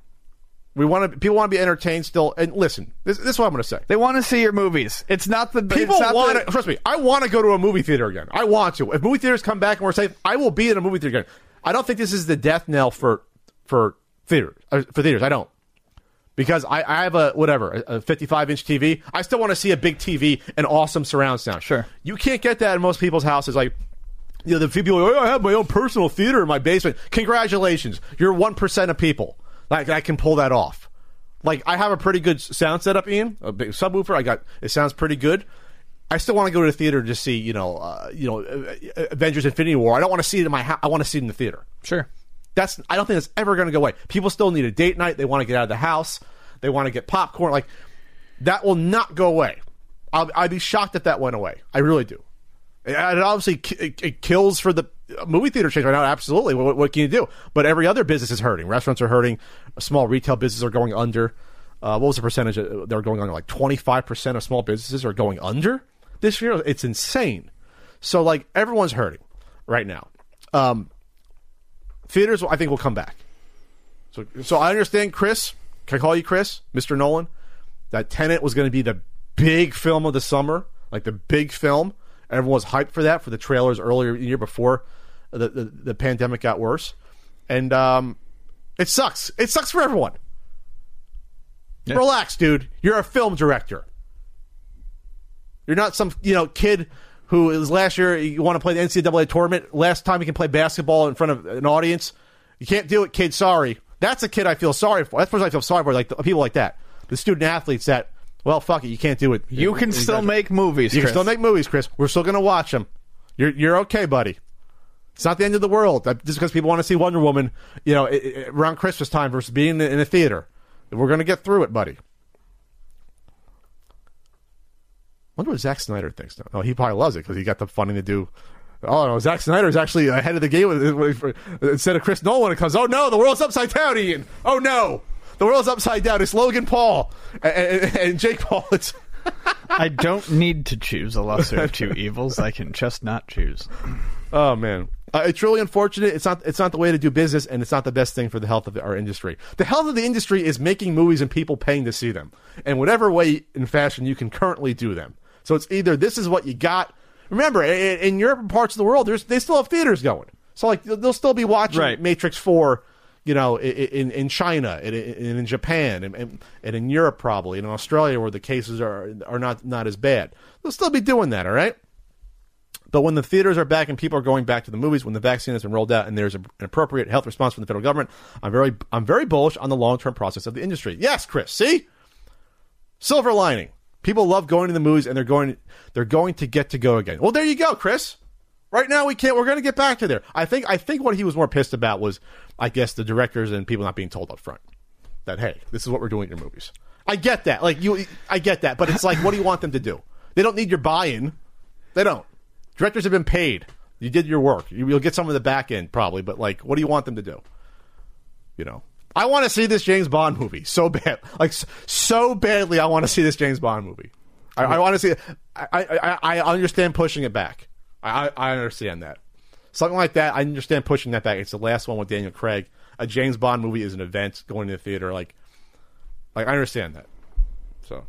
We want to people want to be entertained still. And listen, this, this is what I'm going to say. They want to see your movies. It's not the People not want the- to trust me. I want to go to a movie theater again. I want to. If movie theaters come back and we're safe, I will be in a movie theater again. I don't think this is the death knell for for theater uh, for theaters. I don't because I, I have a whatever a 55 inch TV. I still want to see a big TV and awesome surround sound. Sure. you can't get that in most people's houses. Like you know, the people. Oh, I have my own personal theater in my basement. Congratulations, you're one percent of people. Like I can pull that off. Like I have a pretty good sound setup, Ian. A big subwoofer. I got. It sounds pretty good. I still want to go to the theater to see, you know, uh, you know, uh, uh, Avengers: Infinity War. I don't want to see it in my house. I want to see it in the theater. Sure. That's. I don't think that's ever going to go away. People still need a date night. They want to get out of the house. They want to get popcorn. Like that will not go away. I'll, I'd be shocked if that went away. I really do. It, obviously it, kills for the movie theater chain right now. Absolutely. What, what can you do? But every other business is hurting. Restaurants are hurting. Small retail businesses are going under. Uh, what was the percentage? They're going under like twenty five percent of small businesses are going under this year. It's insane. So like everyone's hurting right now. Um, theaters, I think, will come back. So, so I understand, Chris. Can I call you Chris, Mister Nolan? That Tenet was going to be the big film of the summer, like the big film. Everyone was hyped for that for the trailers earlier in the year before the, the, the pandemic got worse, and um, it sucks. It sucks for everyone. Relax, dude. You're a film director. You're not some you know kid who is last year you want to play the NCAA tournament. Last time you can play basketball in front of an audience, you can't do it, kid. Sorry. That's a kid I feel sorry for. That's the person I feel sorry for. Like the, people like that, the student athletes that. Well, fuck it, you can't do it. You can still make movies. You can still make movies, Chris. We're still going to watch them. You're you're okay, buddy. It's not the end of the world. Just because people want to see Wonder Woman, you know, i- i- around Christmas time versus being in, in a theater, we're going to get through it, buddy. wonder what Zack Snyder thinks. Oh, he probably loves it because he got the funding to do. Oh no, Zack Snyder is actually ahead of the game with, with- instead of Chris Nolan. It comes. Oh no, the world's upside down, Ian. Oh no, the world's upside down. It's Logan Paul and, and, and Jake Paul. It's I don't need to choose a lesser of two evils. I can just not choose. Oh man, uh, it's really unfortunate. It's not. It's not the way to do business, and it's not the best thing for the health of our industry. The health of the industry is making movies and people paying to see them, and whatever way and fashion you can currently do them. So it's either this is what you got. Remember, in, in Europe and parts of the world, there's they still have theaters going. So like they'll they'll still be watching Right. Matrix Four. You know, in in China and in, Japan and, and in Europe probably and in Australia where the cases are are not not as bad. They'll still be doing that. All right. But when the theaters are back and people are going back to the movies, when the vaccine has been rolled out and there's an appropriate health response from the federal government, I'm very I'm very bullish on the long term process of the industry. Yes, Chris. See, silver lining. People love going to the movies and they're going they're going to get to go again. Well, there you go, Chris. Right now we can't. We're going to get back to there. I think. I think what he was more pissed about was, I guess, the directors and people not being told up front that hey, this is what we're doing in your movies. I get that. Like you, I get that. But it's like, what do you want them to do? They don't need your buy-in. They don't. Directors have been paid. You did your work. You, you'll get some of the back end probably, but like, what do you want them to do? You know, I want to see this James Bond movie so bad, like so badly. I want to see this James Bond movie. I, I want to see. I I I understand pushing it back. I I understand that. Something like that. I understand pushing that back. It's the last one with Daniel Craig. A James Bond movie is an event going to the theater. Like, like I understand that. So,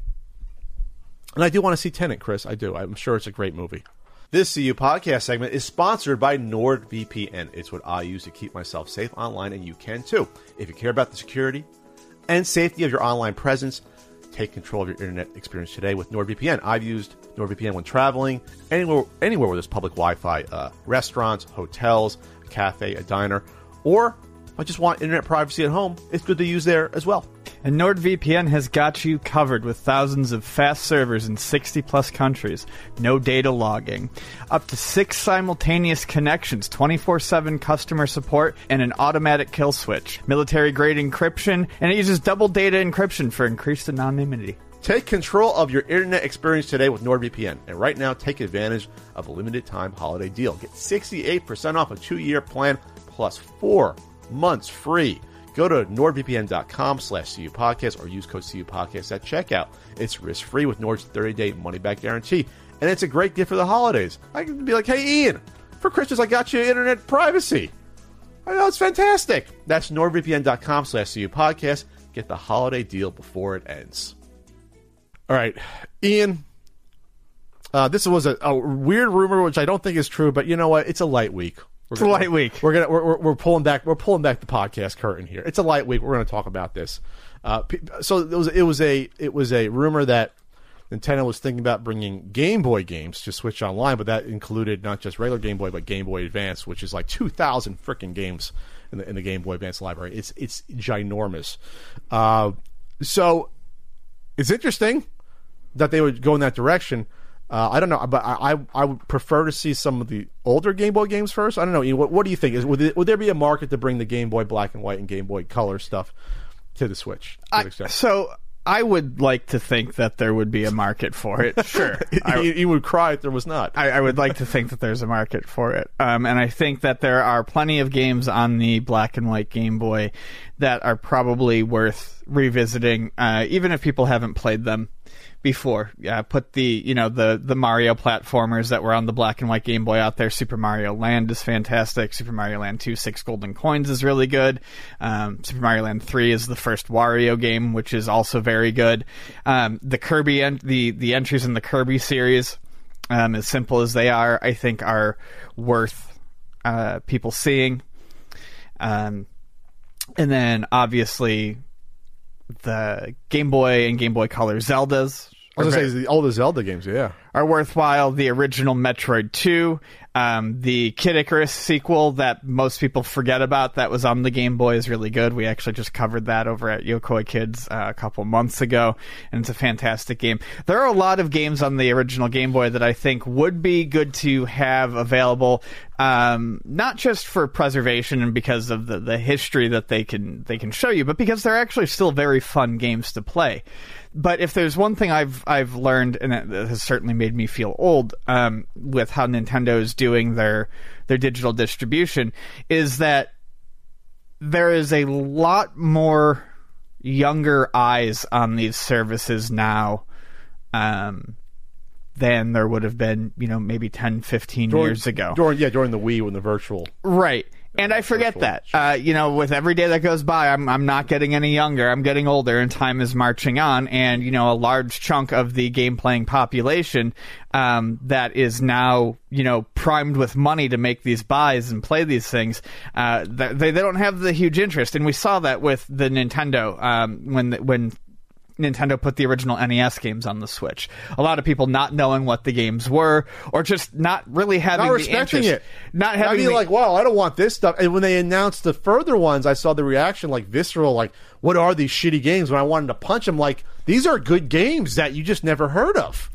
and I do want to see Tenet, Chris. I do. I'm sure it's a great movie. This CU podcast segment is sponsored by NordVPN. It's what I use to keep myself safe online, and you can too. If you care about the security and safety of your online presence, take control of your internet experience today with NordVPN. I've used NordVPN when traveling anywhere, anywhere where there's public Wi-Fi, uh, restaurants, hotels, a cafe, a diner, or if I just want internet privacy at home, it's good to use there as well. And NordVPN has got you covered with thousands of fast servers in 60 plus countries, no data logging, up to six simultaneous connections, 24 7 customer support, and an automatic kill switch, military grade encryption, and it uses double data encryption for increased anonymity. Take control of your internet experience today with NordVPN. And right now, take advantage of a limited time holiday deal. Get 68% off a two year plan plus four months free. Go to nordvpn.com slash CU podcast or use code CU podcast at checkout. It's risk free with Nord's 30 day money back guarantee. And it's a great gift for the holidays. I can be like, hey, Ian, for Christmas, I got you internet privacy. I know it's fantastic. That's nordvpn.com slash CU podcast. Get the holiday deal before it ends. All right, Ian. Uh, this was a, a weird rumor, which I don't think is true, but you know what? It's a light week. We're It's a light week. We're gonna we're, we're, we're pulling back we're pulling back the podcast curtain here. It's a light week. We're going to talk about this. Uh, so it was it was a it was a rumor that Nintendo was thinking about bringing Game Boy games to Switch Online, but that included not just regular Game Boy but Game Boy Advance, which is like two thousand freaking games in the in the Game Boy Advance library. It's it's ginormous. Uh, so it's interesting that they would go in that direction. Uh, I don't know, but I, I I would prefer to see some of the older Game Boy games first. I don't know. What, what do you think? Is would, it, would there be a market to bring the Game Boy Black and White and Game Boy Color stuff to the Switch? To an? So I would like to think that there would be a market for it. [LAUGHS] Sure. [LAUGHS] I, you, you would cry if there was not. I, I would like to think that there's a market for it. Um, and I think that there are plenty of games on the black and white Game Boy that are probably worth revisiting, uh, even if people haven't played them before. Yeah, put the you know the the Mario platformers that were on the black and white Game Boy out there. Super Mario Land is fantastic. Super Mario Land Two Six Golden Coins is really good. Um, Super Mario Land Three is the first Wario game, which is also very good. Um, the Kirby and the the entries in the Kirby series, um, as simple as they are, I think are worth uh, people seeing. Um, and then obviously the Game Boy and Game Boy Color Zeldas I was to say all the Zelda games, yeah. Are worthwhile. The original Metroid 2, um, the Kid Icarus sequel that most people forget about that was on the Game Boy is really good. We actually just covered that over at Yokoi Kids uh, a couple months ago, and it's a fantastic game. There are a lot of games on the original Game Boy that I think would be good to have available, um, not just for preservation and because of the, the history that they can they can show you, but because they're actually still very fun games to play. But if there's one thing I've I've learned, and it has certainly made me feel old um, with how Nintendo is doing their their digital distribution, is that there is a lot more younger eyes on these services now um, than there would have been, you know, maybe 10, 15 years ago. During, yeah, during the Wii when the virtual. Right. And I forget that. Uh, you know, with every day that goes by, I'm I'm not getting any younger. I'm getting older, and time is marching on. And you know, a large chunk of the game playing population um, that is now you know primed with money to make these buys and play these things, uh, they they don't have the huge interest. And we saw that with the Nintendo um, when when Nintendo put the original NES games on the Switch. A lot of people not knowing what the games were, or just not really having Not the respecting interest, it. not having you're the- like, wow, I don't want this stuff. And when they announced the further ones, I saw the reaction like visceral, like, what are these shitty games? When I wanted to punch them, like, these are good games that you just never heard of.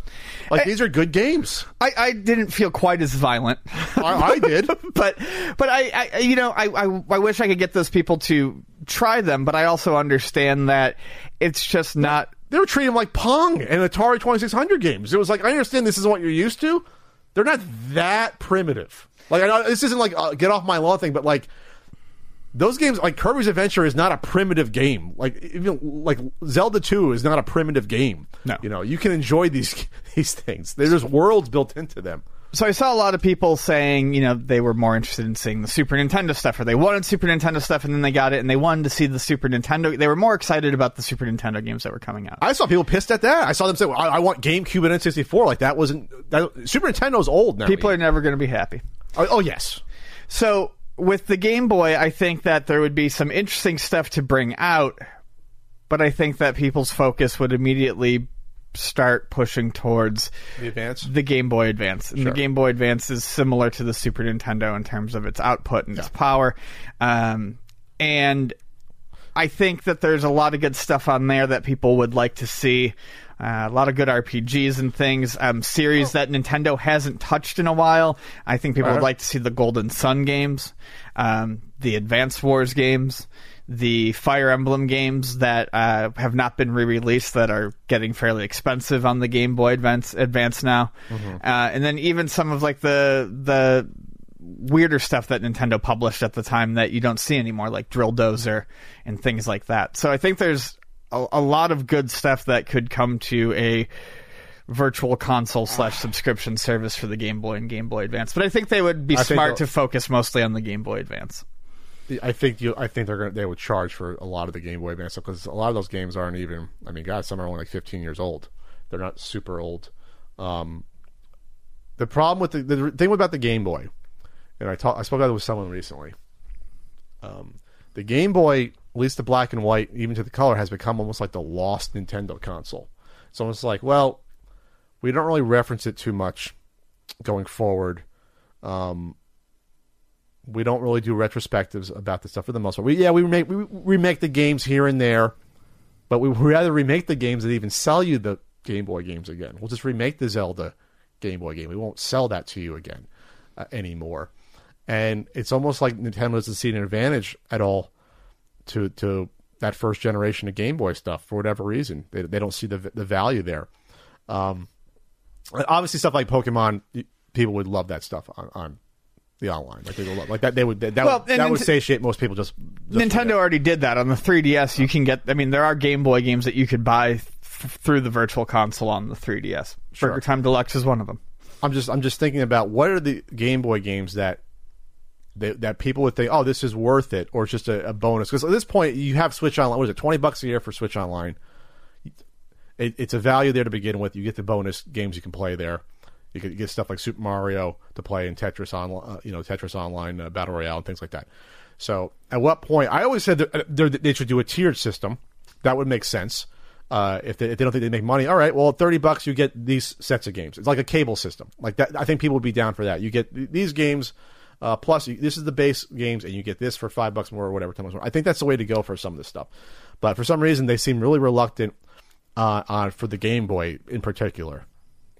Like, these are good games. I, I didn't feel quite as violent. I, I did. [LAUGHS] but but I, I you know I, I I wish I could get those people to try them, but I also understand that it's just not. They were treating them like Pong and Atari 2600 games. It was like, I understand this is what you're used to. They're not that primitive. Like, I know this isn't like a get off my lawn thing, but like, those games, like Kirby's Adventure, is not a primitive game. Like even like Zelda Two is not a primitive game. No. you know you can enjoy these [LAUGHS] these things. There's worlds built into them. So I saw a lot of people saying, you know, they were more interested in seeing the Super Nintendo stuff, or they wanted Super Nintendo stuff, and then they got it, and they wanted to see the Super Nintendo. They were more excited about the Super Nintendo games that were coming out. I saw people pissed at that. I saw them say, well, I, "I want GameCube and N64." Like that wasn't that, Super Nintendo's old now. People are never going to be happy. oh, oh yes. So with the Game Boy, I think that there would be some interesting stuff to bring out. but I think that people's focus would immediately start pushing towards The Advance. the Game Boy Advance. And Sure. the Game Boy Advance is similar to the Super Nintendo in terms of its output and its power. Um, and I think that there's a lot of good stuff on there that people would like to see. Uh, a lot of good RPGs and things. Um, series that Nintendo hasn't touched in a while. I think people would like to see the Golden Sun games, um, the Advance Wars games, the Fire Emblem games that uh, have not been re-released that are getting fairly expensive on the Game Boy Advance Advance now, uh, and then even some of like the the weirder stuff that Nintendo published at the time that you don't see anymore, like Drill Dozer and things like that. So I think there's a, a lot of good stuff that could come to a virtual console slash subscription service for the Game Boy and Game Boy Advance. But I think they would be I smart to focus mostly on the Game Boy Advance. I think you. I think they're gonna. They would charge for a lot of the Game Boy Advance stuff because a lot of those games aren't even. I mean, God, some are only like 15 years old. They're not super old. Um, the problem with the, the thing about the Game Boy, and I talked. I spoke about it with someone recently. Um, the Game Boy, at least the black and white, even to the color, has become almost like the lost Nintendo console. It's almost like, well, we don't really reference it too much going forward. Um, we don't really do retrospectives about the stuff for the most part. We, yeah, we remake we remake the games here and there, but we rather remake the games that even sell you the Game Boy games again. We'll just remake the Zelda Game Boy game. We won't sell that to you again uh, anymore. And it's almost like Nintendo doesn't see an advantage at all to to that first generation of Game Boy stuff for whatever reason. They they don't see the the value there. Um, obviously, stuff like Pokemon, people would love that stuff on, on the online. Like they love, like that. They would that Well, would, that would satiate most people. Just, just Nintendo forget. already did that on the 3DS. You can get, I mean, there are Game Boy games that you could buy th- through the Virtual Console on the 3DS. Sure. Burger Time Deluxe is one of them. I'm just I'm just thinking about what are the Game Boy games that that, that people would think, oh, this is worth it, or it's just a, a bonus. Because at this point, you have Switch Online. What is it? Twenty bucks a year for Switch Online. It, it's a value there to begin with. You get the bonus games you can play there. You could get stuff like Super Mario to play and Tetris on, uh, you know, Tetris Online uh, Battle Royale and things like that. So, at what point? I always said that uh, they're- they should do a tiered system. That would make sense. Uh, if, they, if they don't think they make money, all right. Well, at thirty bucks, you get these sets of games. It's like a cable system. Like that, I think people would be down for that. You get th- these games, uh, plus you, this is the base games, and you get this for five bucks more or whatever. 10 bucks more. I think that's the way to go for some of this stuff. But for some reason, they seem really reluctant uh, on for the Game Boy in particular.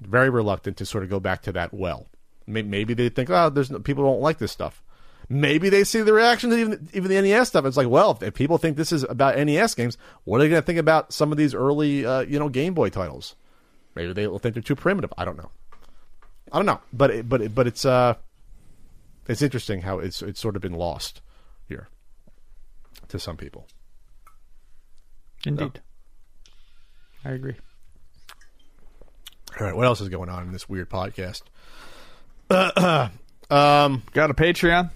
Very reluctant to sort of go back to that well. May- Maybe they think, oh, there's no, people don't like this stuff. Maybe they see the reaction to even, even the NES stuff. It's like, well, if, if people think this is about NES games, what are they going to think about some of these early, uh, you know, Game Boy titles? Maybe they will think they're too primitive. I don't know. I don't know, but it, but it, but it's uh, it's interesting how it's it's sort of been lost here to some people. Indeed. I agree. All right, what else is going on in this weird podcast? [CLEARS THROAT] Um, Got a Patreon?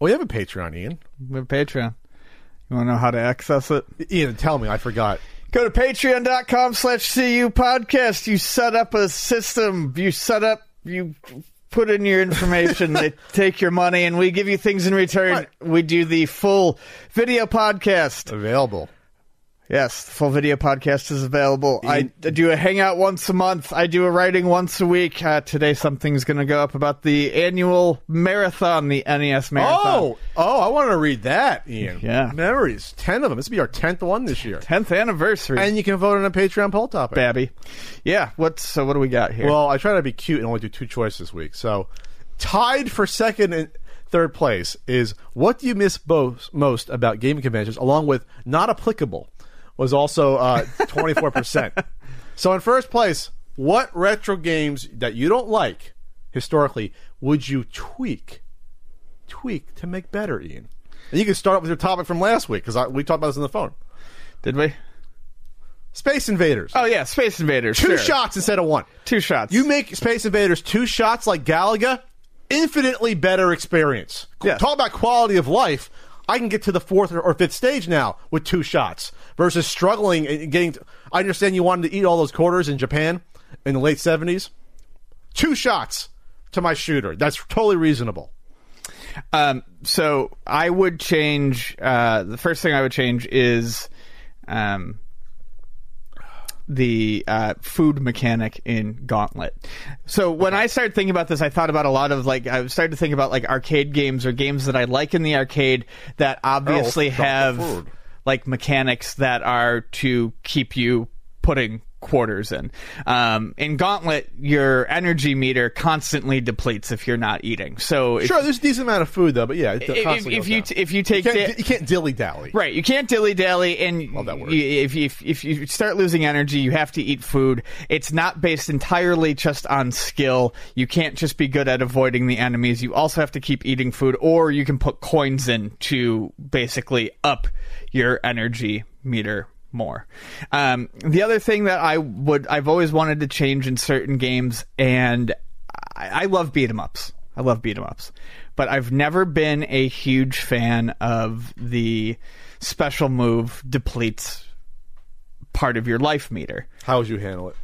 We have a Patreon, Ian. We have a Patreon. You want to know how to access it? Ian, tell me, I forgot. Go to patreon.com slash CU podcast. You set up a system. You set up, you put in your information. they [LAUGHS] take your money and we give you things in return. Right. We do the full video podcast. Available. Yes, the full video podcast is available. I do a hangout once a month. I do a writing once a week. Uh, today, something's going to go up about the annual marathon, the NES marathon. Oh, oh, I want to read that, Ian. Yeah. Memories. Ten of them. This will be our tenth one this year. 10th anniversary. And you can vote on a Patreon poll topic. Babby. Yeah, what's so what do we got here? Well, I try to be cute and only do two choices this week. So, tied for second and third place is what do you miss most, most about gaming conventions, along with not applicable, was also uh, [LAUGHS] 24%. so, in first place, what retro games that you don't like historically would you tweak, tweak to make better, Ian? And you can start with your topic from last week because we talked about this on the phone. Did we? Space Invaders. Oh yeah, Space Invaders. two sure. shots instead of one. Two shots. You make Space Invaders two shots like Galaga, infinitely better experience. Yes. Talk about quality of life. I can get to the fourth or, or fifth stage now with two shots versus struggling and getting. To, I understand you wanted to eat all those quarters in Japan in the late seventies. Two shots to my shooter. That's totally reasonable. Um, so I would change. Uh, the first thing I would change is um, the uh, food mechanic in Gauntlet. So when I started thinking about this, I thought about a lot of like I started to think about like arcade games or games that I like in the arcade that obviously Oh, have food. Like mechanics that are to keep you putting quarters in. Um, in Gauntlet, your energy meter constantly depletes if you're not eating. So if, Sure, there's a decent amount of food though, but yeah, if, constantly if you down. if you take you can't, you can't dilly dally. Right, you can't dilly dally, and Love that word. you- if, if if you start losing energy, you have to eat food. It's not based entirely just on skill. You can't just be good at avoiding the enemies. You also have to keep eating food, or you can put coins in to basically up your energy meter more. Um, the other thing that I would I've always wanted to change in certain games, and I, I love beat 'em ups. I love beat 'em ups, but I've never been a huge fan of the special move depletes part of your life meter. How would you handle it?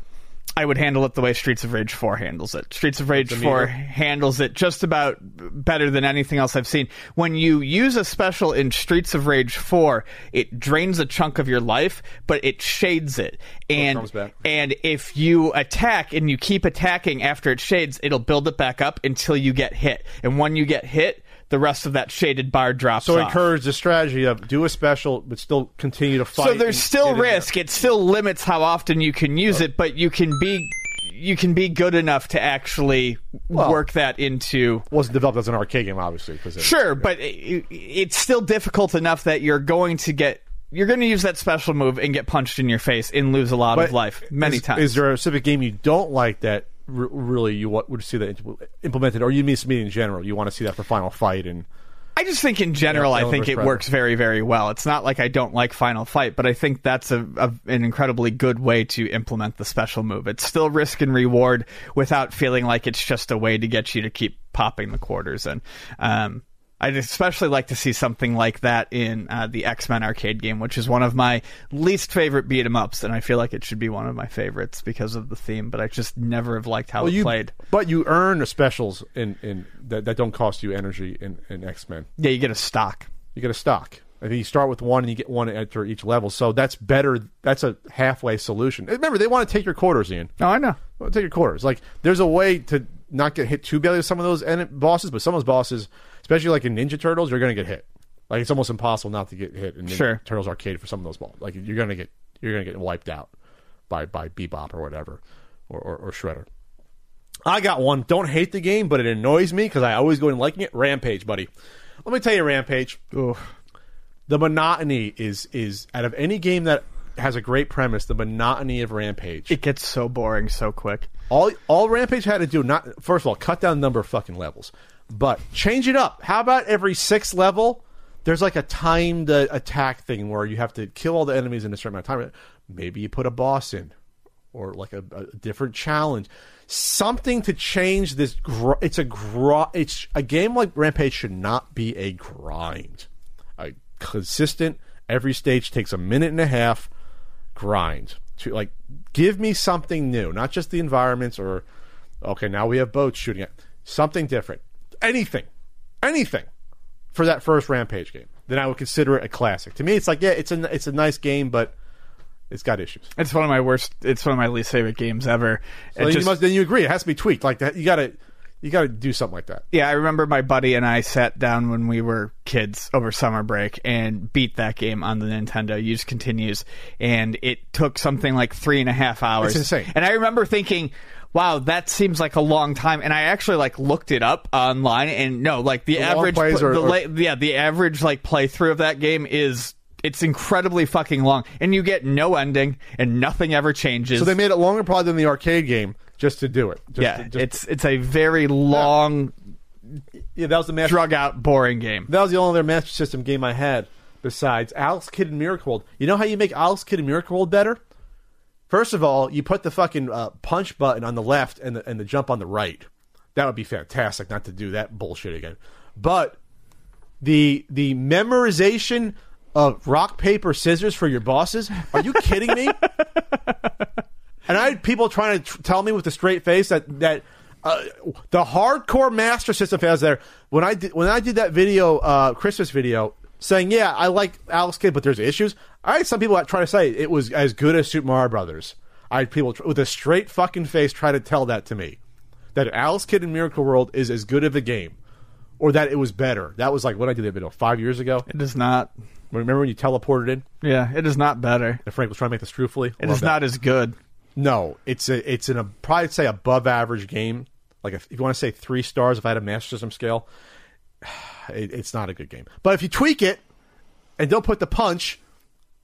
I would handle it the way Streets of Rage 4 handles it. Streets of Rage 4 handles it just about better than anything else I've seen. When you use a special in Streets of Rage 4, it drains a chunk of your life, but it shades it. Oh, and comes back. and if you attack and you keep attacking after it shades, it'll build it back up until you get hit. And when you get hit, the rest of that shaded bar drops So off. encourage the strategy of do a special, but still continue to fight. So there's and still in there. risk. It still limits how often you can use it, but you can be you can be good enough to actually work that into Wasn't developed as an arcade game, obviously. Sure, but it, it's still difficult enough that you're going to get you're going to use that special move and get punched in your face and lose a lot But of life many is, times. Is there a specific game you don't like that r- really you want, would see that implemented, or you mean me in general? You want to see that for Final Fight and I just think in general, Yeah, I think it Predator. works very, very well. It's not like I don't like Final Fight, but I think that's a, a an incredibly good way to implement the special move. It's still risk and reward without feeling like it's just a way to get you to keep popping the quarters in. Um, I'd especially like to see something like that in uh, the X Men arcade game, which is one of my least favorite beat 'em ups, and I feel like it should be one of my favorites because of the theme. But I just never have liked how well, it you played. but you earn the specials in, in that, that don't cost you energy in, in X Men. Yeah, you get a stock. You get a stock. I think you start with one and you get one after each level. So that's better. That's a halfway solution. Remember, they want to take your quarters, Ian. Oh, I know. Well, take your quarters. Like there's a way to not get hit too badly with some of those bosses, but some of those bosses, especially like in Ninja Turtles, you're going to get hit. Like it's almost impossible not to get hit in Ninja Sure. Turtles arcade for some of those balls. Like you're going to get you're going to get wiped out by by Bebop or whatever or, or, or Shredder. I got one. Don't hate the game, but it annoys me because I always go in liking it. Rampage, buddy. Let me tell you, Rampage. The monotony is is out of any game that has a great premise. The monotony of Rampage It gets so boring so quick. all all Rampage had to do not first of all cut down the number of fucking levels, but change it up. How about every sixth level? There's like a timed uh, attack thing where you have to kill all the enemies in a certain amount of time. Maybe you put a boss in, or like a, a different challenge, something to change this. Gr- it's a gr- It's a game like Rampage should not be a grind. A consistent every stage takes a minute and a half grind to like give me something new not just the environments or okay now we have boats shooting at something different anything anything for that first rampage game then i would consider it a classic to me it's like yeah it's a it's a nice game but it's got issues It's one of my worst. It's one of my least favorite games ever. so then, just- you must, then you agree it has to be tweaked like that you gotta you gotta do something like that yeah, I remember my buddy and I sat down when we were kids over summer break and beat that game on the Nintendo. Use continues, and it took something like three and a half hours. It's insane. And I remember thinking. Wow, that seems like a long time, and I actually like looked it up online, and no, like the, The average, pl- are- the la- yeah, the average like playthrough of that game is it's incredibly fucking long, and you get no ending, and nothing ever changes. so they made it longer probably than the arcade game just to do it just yeah, to- just- it's it's a very long, yeah that was the master drug out, boring game. That was the only other Master System game I had besides Alex Kidd and Miracle World. You know how you make Alex Kidd and Miracle World better? First of all, you put the fucking uh, punch button on the left and the, and the jump on the right. That would be fantastic not to do that bullshit again. But the the memorization of rock paper scissors for your bosses? Are you kidding me? [LAUGHS] and I had people trying to tr- tell me with a straight face that that uh, the hardcore Master System fans there when I did when I did that video uh, Christmas video saying, "Yeah, I like Alex Kidd, but there's issues." I had some people that try to say it was as good as Super Mario Brothers. I had people with a straight fucking face try to tell that to me that Alex Kidd in Miracle World is as good of a game, or that it was better. That was like what I did that oh, video five years ago. It is not. Remember when you teleported in Yeah, it is not better. and Frank was trying to make this truthfully? It is that. not as good. No, it's a it's an a probably say above average game. Like if, if you want to say three stars, if I had a Master System scale, it, it's not a good game. But if you tweak it and don't put the punch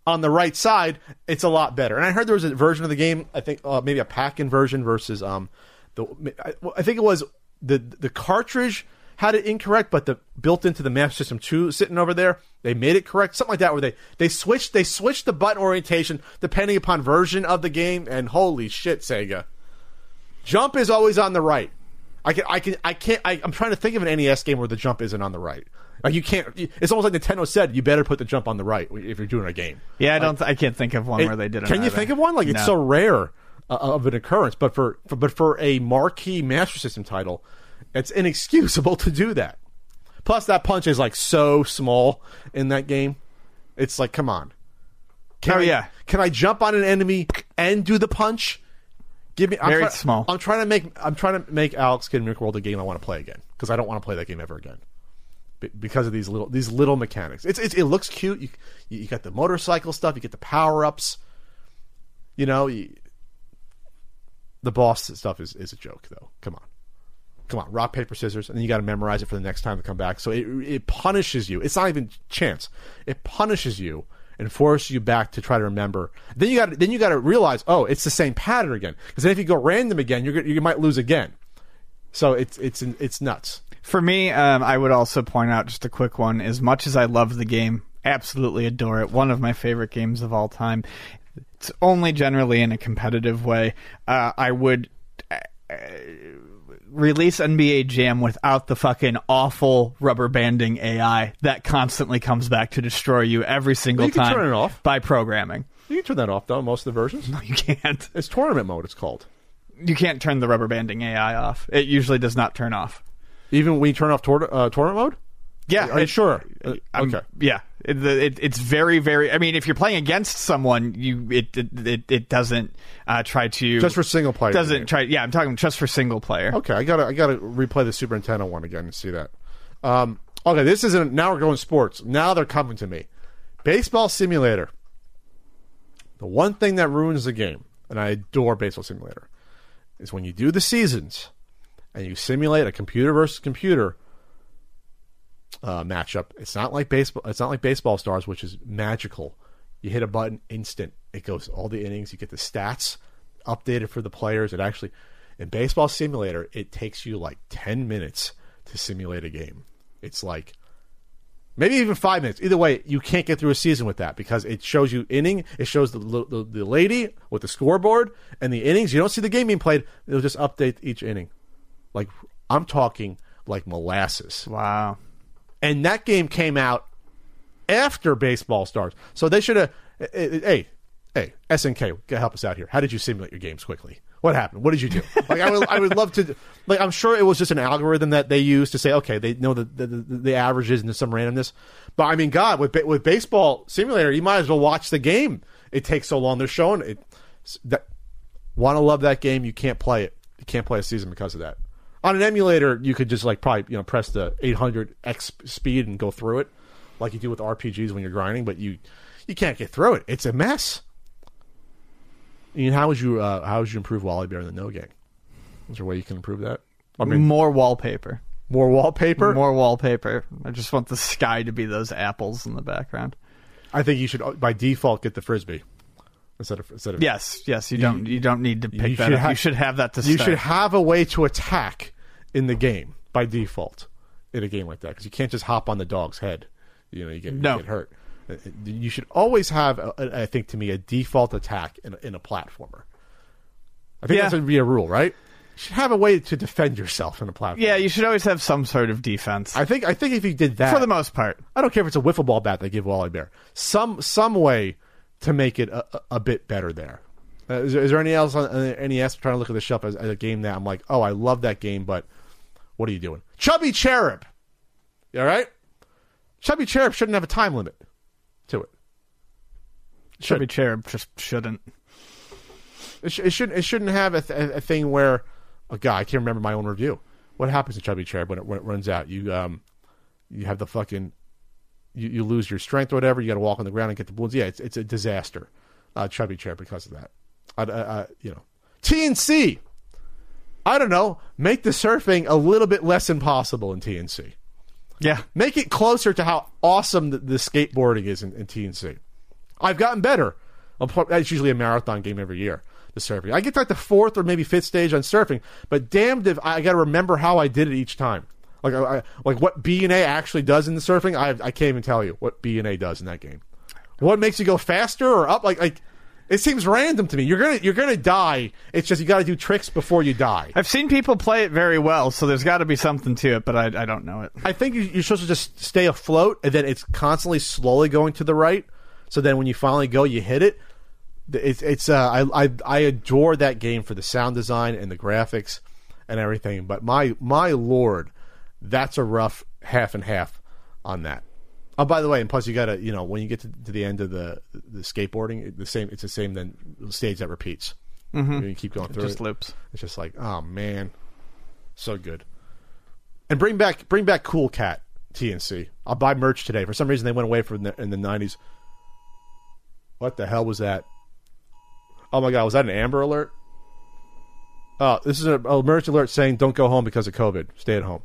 on the right side, it's a lot better. And I heard there was a version of the game. I think uh, maybe a pack-in version versus um the I, I think it was the the cartridge had it incorrect, but the built into the map System two sitting over there, they made it correct, something like that. Where they they switched they switched the button orientation depending upon version of the game. And holy shit, Sega, jump is always on the right. I can I can I can't I, I'm trying to think of an NES game where the jump isn't on the right. Like you can't. It's almost like Nintendo said, you better put the jump on the right if you're doing a game. Yeah, I don't. I can't think of one It- where they did it. Can you either. think of one? Like it's so rare uh, of an occurrence, but for, for but for a marquee Master System title, it's inexcusable [LAUGHS] to do that. Plus, that punch is like so small in that game. It's like, come on. Can Oh, I, yeah. Can I jump on an enemy and do the punch? Give me. I'm Very try- small. I'm trying to make. I'm trying to make Alex Kidd in Miracle World a game I want to play again because I don't want to play that game ever again Be- because of these little these little mechanics. It's, it's it looks cute. You you got the motorcycle stuff. You get the power ups. You know, you, the boss stuff is, is a joke though. Come on, come on, rock paper scissors, and then you got to memorize it for the next time to come back. So it it punishes you. It's not even chance. It punishes you and forces you back to try to remember. Then you got then you got to realize, oh, it's the same pattern again. Because then if you go random again, gonna- you might lose again. So it's it's it's nuts. For me, um, I would also point out just a quick one. As much as I love the game, absolutely adore it. One of my favorite games of all time. It's only generally in a competitive way. Uh, I would uh, release NBA Jam without the fucking awful rubber banding AI that constantly comes back to destroy you every single You can time turn it off. by programming. You can turn that off though. Most of the versions, No, You can't. it's tournament mode. It's called. You can't turn the rubber banding AI off. It usually does not turn off. Even when you turn off tor- uh, tournament mode. Yeah, Are you sure? Uh, I'm- okay. Yeah, it, it, it's very, very. I mean, if you're playing against someone, you it it, it, it doesn't uh, try to Just for single player. doesn't try. Yeah, I'm talking just for single player. Okay, I gotta I gotta replay the Super Nintendo one again and see that. Um, okay, this isn't now we're going sports. Now they're coming to me. Baseball simulator. The one thing that ruins the game, and I adore baseball simulator, is when you do the seasons and you simulate a computer versus computer uh, matchup. It's not like baseball. It's not like baseball stars, which is magical. You hit a button, instant. It goes all the innings. You get the stats updated for the players. It actually, in baseball simulator, it takes you like ten minutes to simulate a game. It's like maybe even five minutes. Either way, you can't get through a season with that because it shows you inning. It shows the the, the lady with the scoreboard and the innings. You don't see the game being played. It'll just update each inning. Like I'm talking like molasses Wow. And that game came out after baseball stars. So they should have. Eh, eh, eh, hey, hey, SNK, help us out here. How did you simulate your games quickly? What happened? What did you do? [LAUGHS] Like, I would, I would love to. Like, I'm sure it was just an algorithm that they used to say, okay, they know the the, the, the averages and some randomness. But I mean, God, with with baseball simulator, you might as well watch the game. It takes so long. They're showing it. That want to love that game, you can't play it. You can't play a season because of that. On an emulator, you could just like probably you know press the 800 x speed and go through it, like you do with RPGs when you're grinding. But you you can't get through it. It's a mess. Ian, how would you uh, how would you improve Wally Bear in the No Gang? Is there a way you can improve that? I mean, More wallpaper. more wallpaper. More wallpaper. I just want the sky to be those apples in the background. I think you should uh, by default get the frisbee instead of instead of Yes, yes. You don't. You don't need to pick you that up. ha- you should have that to you start. should have a way to attack in the game by default in a game like that because you can't just hop on the dog's head. You know, you get, No. you get hurt. Uh, uh, You should always have, uh, uh, I think, to me, a default attack in a, in a platformer. I think Yeah. that should be a rule, right? You should have a way to defend yourself in a platform. yeah, you should always have some sort of defense. I think I think if you did that, for the most part. I don't care if it's a wiffle ball bat they give Wally Bear. Some some way to make it a, a- a bit better there. Uh, is, there. is there any else on uh, any else trying to look at the shelf as, as a game that I'm like, oh, I love that game, but what are you doing? Chubby Cherub. All right? Chubby Cherub shouldn't have a time limit to it. Chubby Cherub just shouldn't. It, sh- it shouldn't. It shouldn't have a, th- a thing where, oh God, I can't remember my own review. What happens to Chubby Cherub when it, when it runs out? You um, you have the fucking, you, you lose your strength or whatever. You got to walk on the ground and get the balloons. Yeah, it's it's a disaster. Uh, Chubby chair because of that. I, I, I, you know, TNC. I don't know. Make the surfing a little bit less impossible in TNC. Yeah. Make it closer to how awesome the, the skateboarding is in, in TNC. I've gotten better. It's usually a marathon game every year. The surfing. I get to like the fourth or maybe fifth stage on surfing, but damned if I got to remember how I did it each time. Like, I, like what B and A actually does in the surfing. I I can't even tell you what B and A does in that game. What makes you go faster or up? Like like it seems random to me. You're gonna you're gonna die. It's just you got to do tricks before you die. I've seen people play it very well, so there's got to be something to it, but I, I don't know it. I think you- you're supposed to just stay afloat, and then it's constantly slowly going to the right. So then when you finally go, you hit it. It's it's uh, I, I I adore that game for the sound design and the graphics and everything. But my my lord, that's a rough half and half on that. Oh, by the way, and plus you gotta you know when you get to, to the end of the the skateboarding, the same it's the same then stage that repeats. Mm-hmm. You keep going through Just it. Just loops. It's just like, oh man, so good. And bring back bring back Cool Cat TNC. I'll buy merch today. For some reason, they went away from the, in the nineties. What the hell was that? Oh my god, was that an Amber Alert? Oh, this is a, a merch alert saying don't go home because of COVID. Stay at home.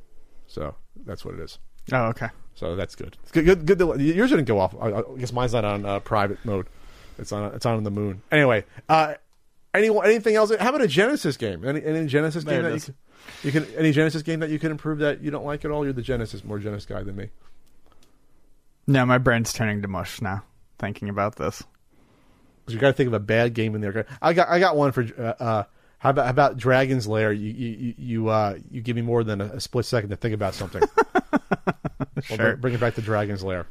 So that's what it is. Oh, okay. So that's good. It's good. Good. good to- yours didn't go off. I, I guess mine's not on uh, private mode. It's on. It's on the moon. Anyway, uh, any anything else? How about a Genesis game? Any, any Genesis There game it that you can, you can? Any Genesis game that you can improve that you don't like at all? You're the Genesis more Genesis guy than me. No, my brain's turning to mush now, thinking about this. 'Cause you got to think of a bad game in there. I got. I got one for. Uh, uh, how about how about Dragon's Lair? You you you uh, you give me more than a, a split second to think about something. [LAUGHS] Sure. bring, bring it back to Dragon's Lair.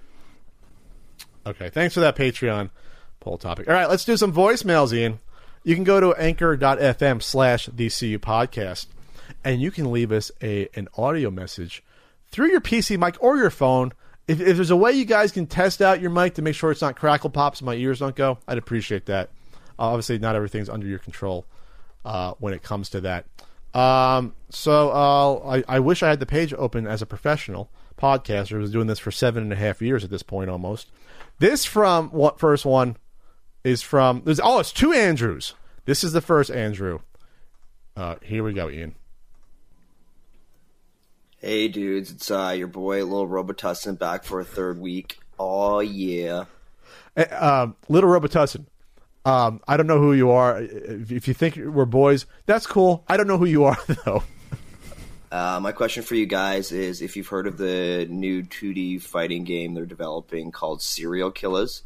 Okay, thanks for that Patreon poll topic. All right, let's do some voicemails, Ian. You can go to anchor.fm slash the CU podcast, and you can leave us a an audio message through your PC mic or your phone. If, if there's a way you guys can test out your mic to make sure it's not crackle pops, my ears don't go, I'd appreciate that. Uh, obviously, not everything's under your control uh, when it comes to that. Um, so uh, I, I wish I had the page open as a professional podcaster. I was doing this for seven and a half years at this point almost. This from what first one is from there's oh it's two Andrews. This is the first Andrew. Uh, here we go, Ian. Hey dudes, it's uh, your boy Little Robitussin back for a third week. Oh yeah. Uh, um, Little Robitussin. Um, I don't know who you are. If, you think we're boys, that's cool. I don't know who you are [LAUGHS] though. Uh, my question for you guys is if you've heard of the new 2D fighting game they're developing called Serial Killers.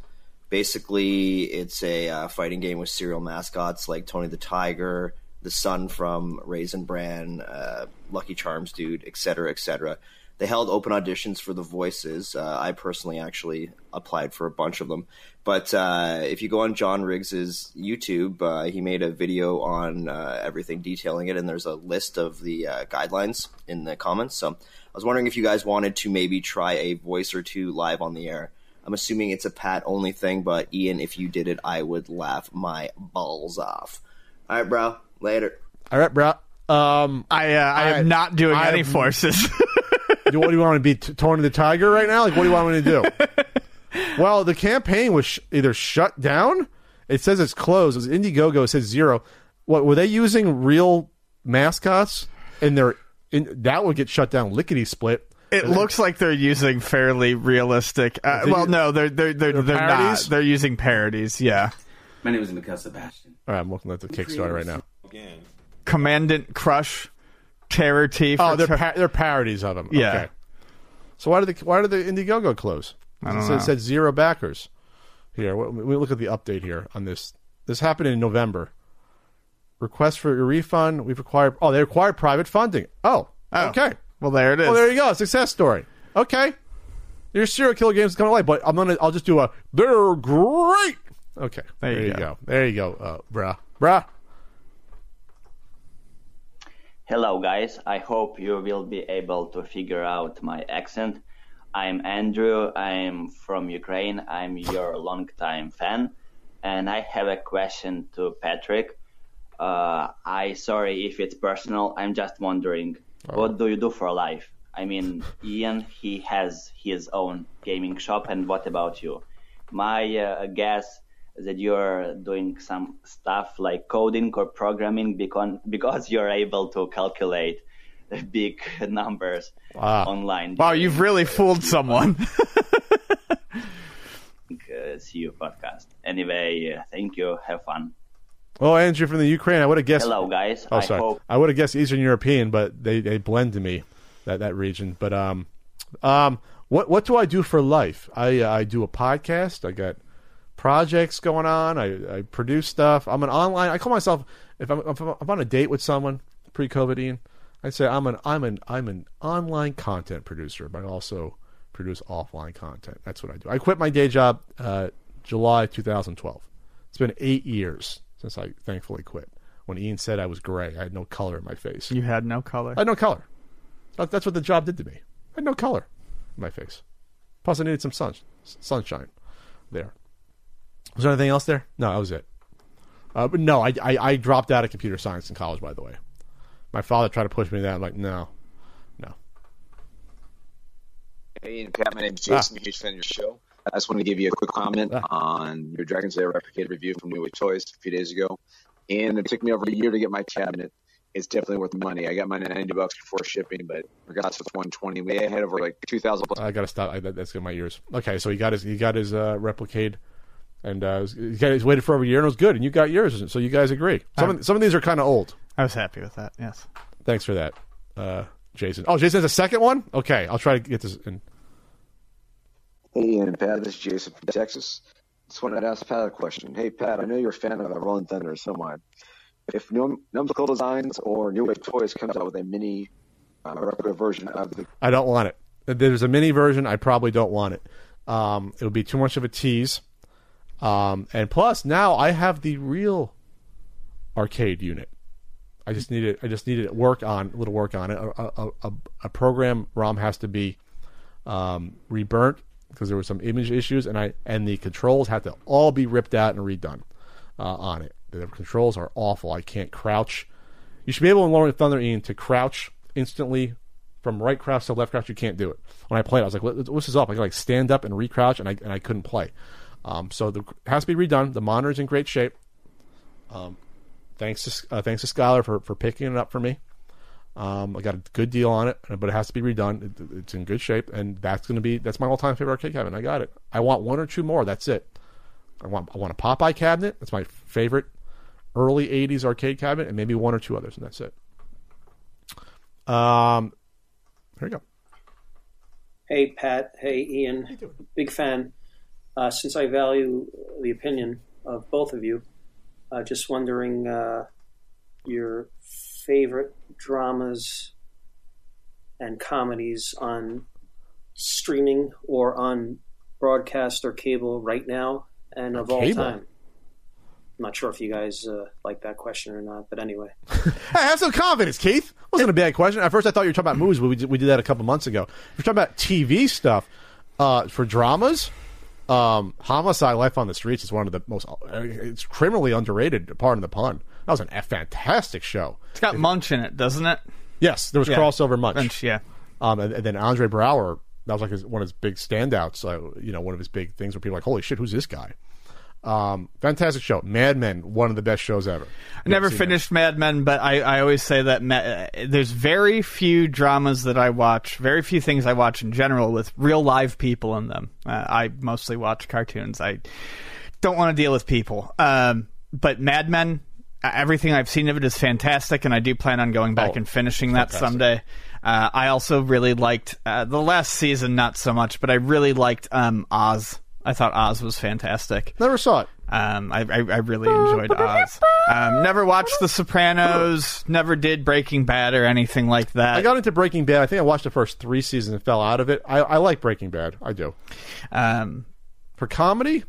Basically, it's a uh, fighting game with serial mascots like Tony the Tiger, the Sun from Raisin Bran, uh, Lucky Charms Dude, etc., etc. They held open auditions for the voices. Uh, I personally actually applied for a bunch of them. But uh, if you go on John Riggs's YouTube, uh, he made a video on uh, everything detailing it, and there's a list of the uh, guidelines in the comments. So I was wondering if you guys wanted to maybe try a voice or two live on the air. I'm assuming it's a Pat only thing, but Ian, if you did it, I would laugh my balls off. All right, bro. Later. All right, bro. Um, I uh, I I- am not doing I any am- forces. [LAUGHS] do, what do you want to be, T- to the Tiger right now? Like, what do you want me to do? [LAUGHS] well, the campaign was sh- either shut down. It says it's closed. It was Indiegogo. It says zero. What were they using? Real mascots? And they're in, that would get shut down. Lickety split. it looks like they're using fairly realistic. Uh, They- well, no, they're they're they're, They're they're not. parodies? They're using parodies. Yeah, My name is Mikhail Sebastian. All right, I'm looking at the Kickstarter right now. Commandant Crush, Terror T. Oh, they're ter- pa- they're parodies of them. Yeah. Okay. So why did the why did the Indiegogo close? I don't it know. said, it said zero backers. Here, we, we look at the update here on this. This happened in November. Request for a refund. We've required. Oh, they require private funding. Oh, Oh. okay. Well, there it is. Well, there you go. Success story. Okay. Your serial killer games coming away, but I'm gonna. I'll just do a. They're great. Okay. There you go. go. There you go, uh, bruh, bruh. Hello, guys. I hope you will be able to figure out my accent. I'm Andrew. I'm from Ukraine. I'm your longtime fan, and I have a question to Patrick. Uh, I sorry if it's personal. I'm just wondering, what do you do for life? I mean, Ian, he has his own gaming shop, and what about you? My uh, guess is that you're doing some stuff like coding or programming because because you're able to calculate [LAUGHS] big numbers Wow. online. Wow, you've really fooled [LAUGHS] someone. see you podcast. Anyway, uh, thank you. Have fun. Oh, Andrew from the Ukraine. I would have guessed. Hello, guys. Oh, I sorry. hope I would have guessed Eastern European, but they, they blend to me that that region. But um, um, what what do I do for life? I uh, I do a podcast. I got projects going on. I, I produce stuff. I'm an online. I call myself if I'm if I'm on a date with someone pre-COVID, Ian, I'd say I'm an I'm an I'm an online content producer, but I also produce offline content. That's what I do. I quit my day job uh, July 2012. It's been eight years since I thankfully quit. When Ian said I was gray, I had no color in my face. you had no color. I had no color. That's what the job did to me. I had no color in my face. Plus, I needed some sun, sunshine there. Was there anything else there? No, that was it. Uh, but no, I, I, I dropped out of computer science in college, by the way. My father tried to push me that. I'm like, no, no. Hey, and Pat, my name's Jason. I'm huge fan of your show. I just wanted to give you a quick comment Ah. on your Dragon's Lair Replicade review from New Toys a few days ago. And it took me over a year to get my cabinet. It's definitely worth the money. I got mine at 90 bucks before shipping, but regardless, it's 120. We had over like 2,000 plus. I gotta stop. I, that, that's in my ears. Okay, so he got his he got his uh, Replicade, and uh, he got he's waited for over a year and it was good, and you got yours. So you guys agree. Some of, some of these are kind of old. I was happy with that. Yes. Thanks for that, uh, Jason. Oh, Jason has a second one. Okay, I'll try to get this. In. Hey, and Pat, this is Jason from Texas. Just wanted to ask Pat a question. Hey, Pat, I know you're a fan of Rolling Thunder, so am I. If Num- Numskull Designs or New Wave Toys comes out with a mini uh, replica version of the I don't want it. There's a mini version. I probably don't want it. Um, it would be too much of a tease. Um, and plus, now I have the real arcade unit. I just need it. I just needed work on a little work on it. A, a, a, a program ROM has to be um, reburnt because there were some image issues, and I and the controls had to all be ripped out and redone uh, on it. The controls are awful. I can't crouch. You should be able in Lord of Thunder Ian to crouch instantly from right crouch to left crouch. You can't do it. When I played, I was like, "What's this up?" I could like stand up and recrouch, and I and I couldn't play. Um, so the, it has to be redone. The monitor's in great shape. Um, thanks to uh, thanks to Skylar for, for picking it up for me. Um, I got a good deal on it, but it has to be redone. It, it's in good shape, and that's going to be that's my all time favorite arcade cabinet. I got it. I want one or two more. That's it. I want I want a Popeye cabinet. That's my favorite early '80s arcade cabinet, and maybe one or two others, and that's it. Um, here we go. Hey, Pat. Hey, Ian. Big fan. Uh, since I value the opinion of both of you, uh, just wondering uh, your favorite dramas and comedies on streaming or on broadcast or cable right now and of all Cable? time. I'm not sure if you guys uh, like that question or not, but anyway. [LAUGHS] Hey, have some confidence, Keith. Wasn't a bad question. At first, I thought you were talking about movies, but we did, we did that a couple months ago. If you're talking about TV stuff uh, for dramas, um, Homicide: Life on the Streets is one of the most. It's criminally underrated. Pardon the pun. That was an, a fantastic show. It's got Munch in it, doesn't it? Yes, there was Yeah. crossover much. Munch, yeah. Um, and, and then Andre Braugher, that was like his, one of his big standouts. Uh, you know, one of his big things where people are like, "Holy shit, who's this guy?" Um, fantastic show. Mad Men, one of the best shows ever. I never Seen that. finished Mad Men, but I, I always say that ma- uh, there's very few dramas that I watch, very few things I watch in general with real live people in them. Uh, I mostly watch cartoons. I don't want to deal with people. Um, but Mad Men, uh, everything I've seen of it is fantastic, and I do plan on going back Oh, and finishing that fantastic. someday. Uh, I also really liked uh, the last season, not so much, but I really liked um, Oz. I thought Oz was fantastic. Never saw it. Um, I, I, I really enjoyed Oz. Um, never watched The Sopranos. Never did Breaking Bad or anything like that. I got into Breaking Bad. I think I watched the first three seasons and fell out of it. I, I like Breaking Bad. I do. um, For comedy,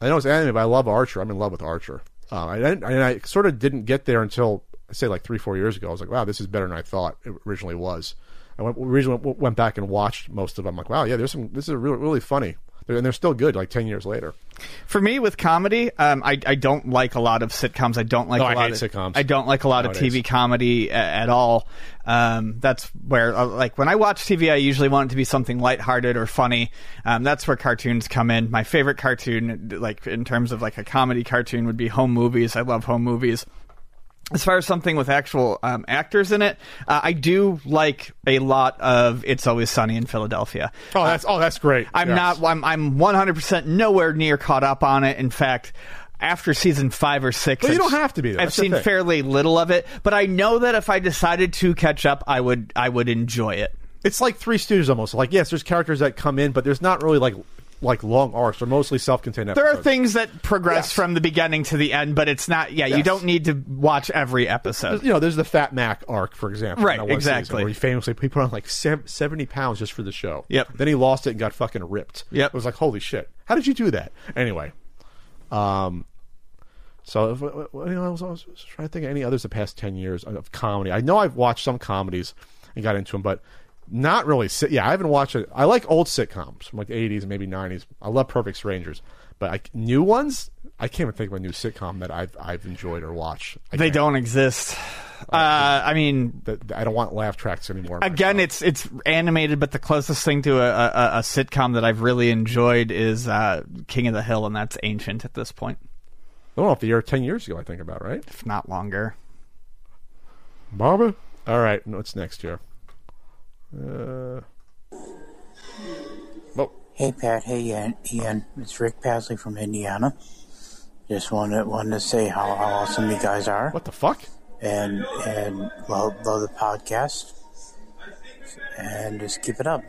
I know it's anime, but I love Archer. I'm in love with Archer. Um, I, didn't, and I sort of didn't get there until I say like three, four years ago. I was like, wow, this is better than I thought it originally was. I went, originally went, went back and watched most of them. I'm like, wow, yeah, there's some. This is really really funny, They're- and they're still good. Like ten years later. For me, with comedy, um, I, I don't like a lot of sitcoms. I don't like No, a I lot hate of sitcoms I don't like a lot of. TV comedy a- at all. Um, that's where, uh, like, when I watch TV, I usually want it to be something lighthearted or funny. Um, that's where cartoons come in. My favorite cartoon, like in terms of like a comedy cartoon, would be home movies. I love home movies. As far as something with actual um, actors in it, uh, I do like a lot of "It's Always Sunny in Philadelphia." Oh, that's oh, that's great. I'm Yes. not. I'm. I'm 100 percent nowhere near caught up on it. In fact, after season five or six, But you I've- don't have to be, though. I've That's seen fairly little of it, but I know that if I decided to catch up, I would. I would enjoy it. It's like Three Stooges almost. Like yes, there's characters that come in, but there's not really like like long arcs. They're mostly self-contained. Episodes. There are things that progress Yes. from the beginning to the end, but it's not. Yeah, you don't need to watch every episode. you know, there's the Fat Mac arc, for example. Right, one season, exactly. where he famously he put on like 70 pounds just for the show. Yep. Then he lost it and got fucking ripped. Yep. It was like, holy shit. How did you do that? Anyway. Um, so, if, you know, I was, I was trying to think of any others the past 10 years of comedy. I know I've watched some comedies and got into them, but not really. Yeah, I haven't watched it. I like old sitcoms from like the 80s and maybe 90s. I love Perfect Strangers. But I, new ones, I can't even think of a new sitcom that I've I've enjoyed or watched. I They can't. don't exist. Uh, I mean, I don't want laugh tracks anymore. again, it's it's animated, but the closest thing to a, a, a sitcom that I've really enjoyed is uh, King of the Hill, and that's ancient at this point, I don't know if the year ten years ago. I think about right, if not longer. Barbara. All right, what's next year? Uh, well, Hey Pat, hey Ian, Ian. It's Rick Pasley from Indiana. Just wanted wanted to say how, how awesome you guys are. what the fuck? And and love love the podcast. And just keep it up.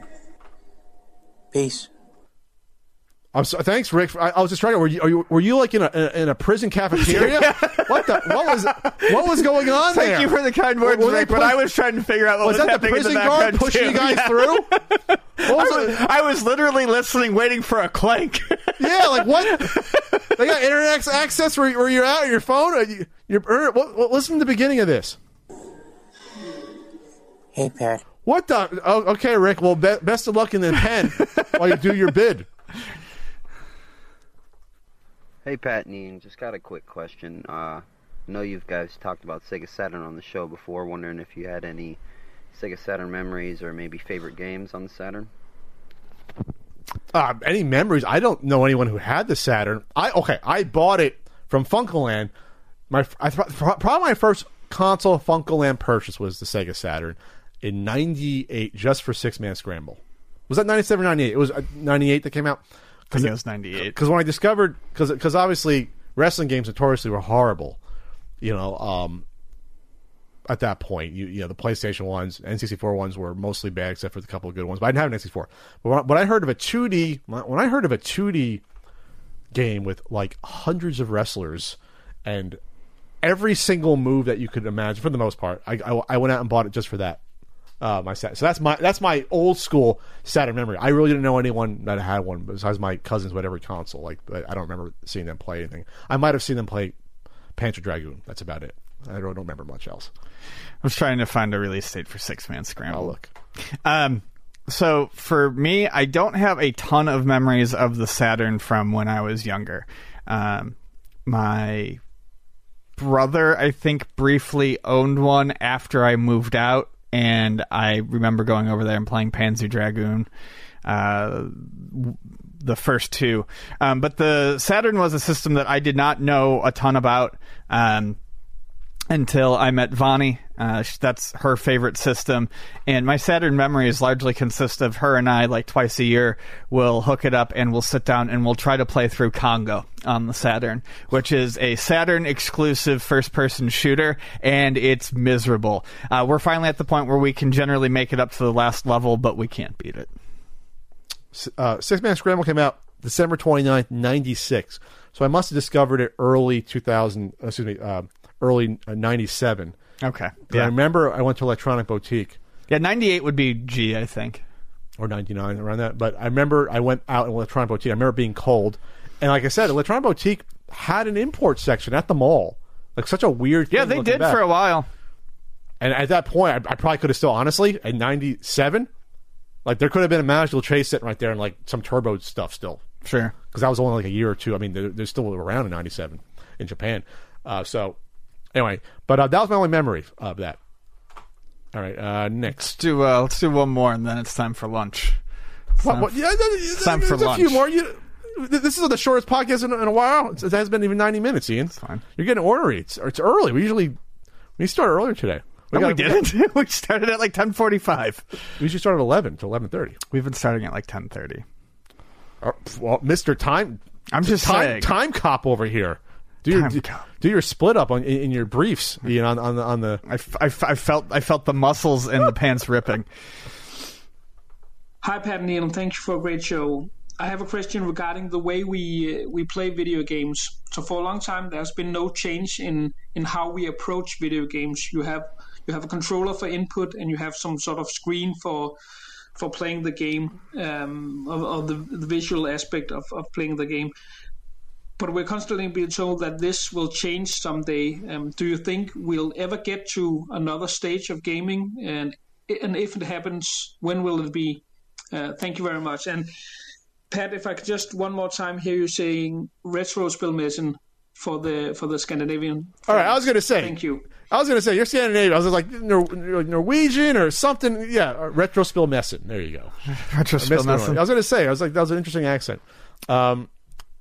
Peace. I'm so, thanks, Rick. I, I was just trying to. Were you, are you were you like in a in a prison cafeteria? [LAUGHS] what the what was what was going on Thank there? you for the kind words, Were they Rick. But put- I was trying to figure out what was was, that the in prison the guard background, pushing too. you guys Yeah. through? Was I was, I was literally listening, waiting for a clank. [LAUGHS] Yeah, like what? they got internet access where, where you're at on your phone. Or you, you're er, what, what, listen to the beginning of this. Hey Pat. What the? Oh, okay, Rick. Well, be, best of luck in the pen [LAUGHS] while you do your bid. Hey Pat Ian, just got a quick question. Uh, I know you've guys talked about Sega Saturn on the show before. Wondering if you had any Sega Saturn memories or maybe favorite games on the Saturn. Uh, any memories? I don't know anyone who had the Saturn. I okay. I bought it from FuncoLand. My I, probably my first console FuncoLand purchase was the Sega Saturn in '98, just for Six Man Scramble. Was that '97, '98? It was '98 that came out. Think it was 98. Because when I discovered, because obviously wrestling games notoriously were horrible, you know. Um, at that point, you you know the PlayStation ones, N64 ones were mostly bad, except for the couple of good ones. But I didn't have an N64. But when I, when I heard of a 2D, when I heard of a 2D game with like hundreds of wrestlers and every single move that you could imagine, for the most part, I I, I went out and bought it just for that. Uh, my set. So that's my that's my old school Saturn memory. I really didn't know anyone that had one besides my cousins with every console. Like, but I don't remember seeing them play anything. I might have seen them play Panzer Dragoon. That's about it. I don't, don't remember much else. I was trying to find a release date for Six Man Scramble. Oh, look. Um, so for me, I don't have a ton of memories of the Saturn from when I was younger. Um, my brother, I think, briefly owned one after I moved out, and I remember going over there and playing Panzer Dragoon. Uh, the first two, um, but the Saturn was a system that I did not know a ton about. Um, until I met Vani. Uh, that's her favorite system. And my Saturn memories largely consist of her and I, like twice a year, we'll hook it up and we'll sit down and we'll try to play through Congo on the Saturn, which is a Saturn exclusive first person shooter, and it's miserable. Uh, we're finally at the point where we can generally make it up to the last level, but we can't beat it. uh, Six Man Scramble came out December 29th, 96. So I must have discovered it early 2000, uh, excuse me, uh, early uh, 97. Okay. But I remember I went to Electronic Boutique. Yeah, 98 would be G, I think. Or 99, around that. But I remember I went out in Electronic Boutique. I remember being cold. And like I said, Electronic Boutique had an import section at the mall. Like such a weird Yeah, thing they looking did back. for a while. And at that point, I, I probably could have still, honestly, at 97, like there could have been a magical chase sitting right there and like some turbo stuff still. Sure. Because that was only like a year or two. I mean, they're, they're still around in 97 in Japan. Uh, so, anyway, but uh, that was my only memory of that. All right, uh, Let's next. do uh, let's do one more, and then it's time for lunch. It's What, time what, yeah, it's time for there's a few more. You, this is the shortest podcast in, in a while. It's- It hasn't been even 90 minutes, Ian. It's fine. You're getting ornery. It's, it's early. We usually we start earlier today. No, we didn't. [LAUGHS] we started at like ten forty-five. We usually start at 11 to 11:30. We've been starting at like ten thirty. Uh, well, Mister Time. I'm just time, saying. time cop over here. Do your do, do your split up on in, in your briefs, Ian, on on the on the. I, f- I f- I felt I felt the muscles in the pants ripping. Hi, Pat and Neil. Thank you for a great show. I have a question regarding the way we uh, we play video games. So for a long time, there's been no change in in how we approach video games. You have you have a controller for input, and you have some sort of screen for for playing the game, um, or, or the, the visual aspect of, of playing the game. But we're constantly being told that this will change someday. Um, do you think we'll ever get to another stage of gaming? And and if it happens, when will it be? Uh, thank you very much. And Pat, if I could just one more time hear you saying retro spilmesen for the for the Scandinavian. All right, I was going to say. Thank you. I was going to say you're Scandinavian. I was like Nor- Nor- Norwegian or something. Yeah, uh, retro spill messin. There you go. [LAUGHS] Retro I missed one. Spillmessen. I was going to say. I was like that was an interesting accent. Um,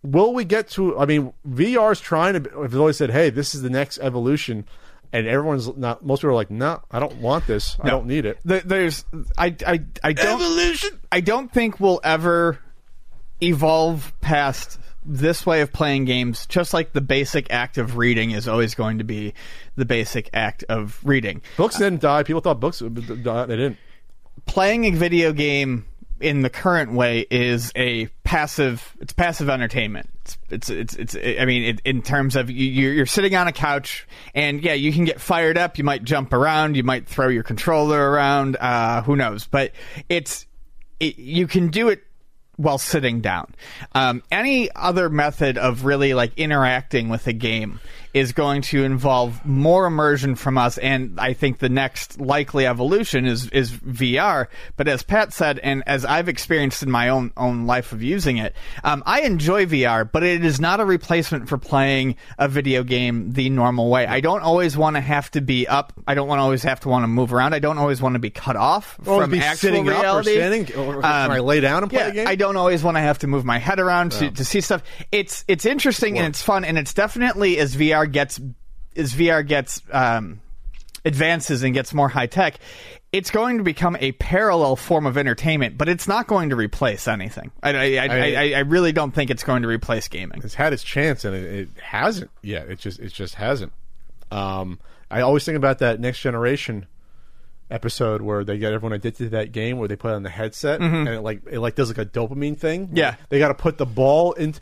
will we get to? I mean, VR's trying to. Have always said, "Hey, this is the next evolution," and everyone's not. Most people are like, "No, I don't want this. I don't need it." There's I I I don't Evolution. I don't think we'll ever evolve past this way of playing games. Just like the basic act of reading is always going to be the basic act of reading. Books didn't die. People thought books would die. They didn't. playing a video game in the current way is a passive it's passive entertainment. It's it's it's, it's i mean it, in terms of you you're, sitting on a couch and yeah you can get fired up. You might jump around. You might throw your controller around. Uh who knows? But it's it, you can do it while sitting down. Um any other method of really like interacting with a game is going to involve more immersion from us and I think the next likely evolution is is VR but as Pat said and as I've experienced in my own own life of using it um, I enjoy VR but it is not a replacement for playing a video game the normal way I don't always want to have to be up I don't want to always have to want to move around I don't always want to be cut off Always from actual sitting up or reality standing? Or can I lay down and play yeah, a game? I don't always want to have to move my head around to, Yeah. to see stuff. It's it's interesting and it's fun and it's definitely as VR gets as VR gets um, advances and gets more high tech, it's going to become a parallel form of entertainment, but it's not going to replace anything. I I, I, I, really don't think it's going to replace gaming. It's had its chance and it, it hasn't yet. It just it just hasn't. Um, I always think about that next generation episode where they get everyone addicted to that game where they put it on the headset Mhm. and it like it like does like a dopamine thing. Yeah. they got to put the ball in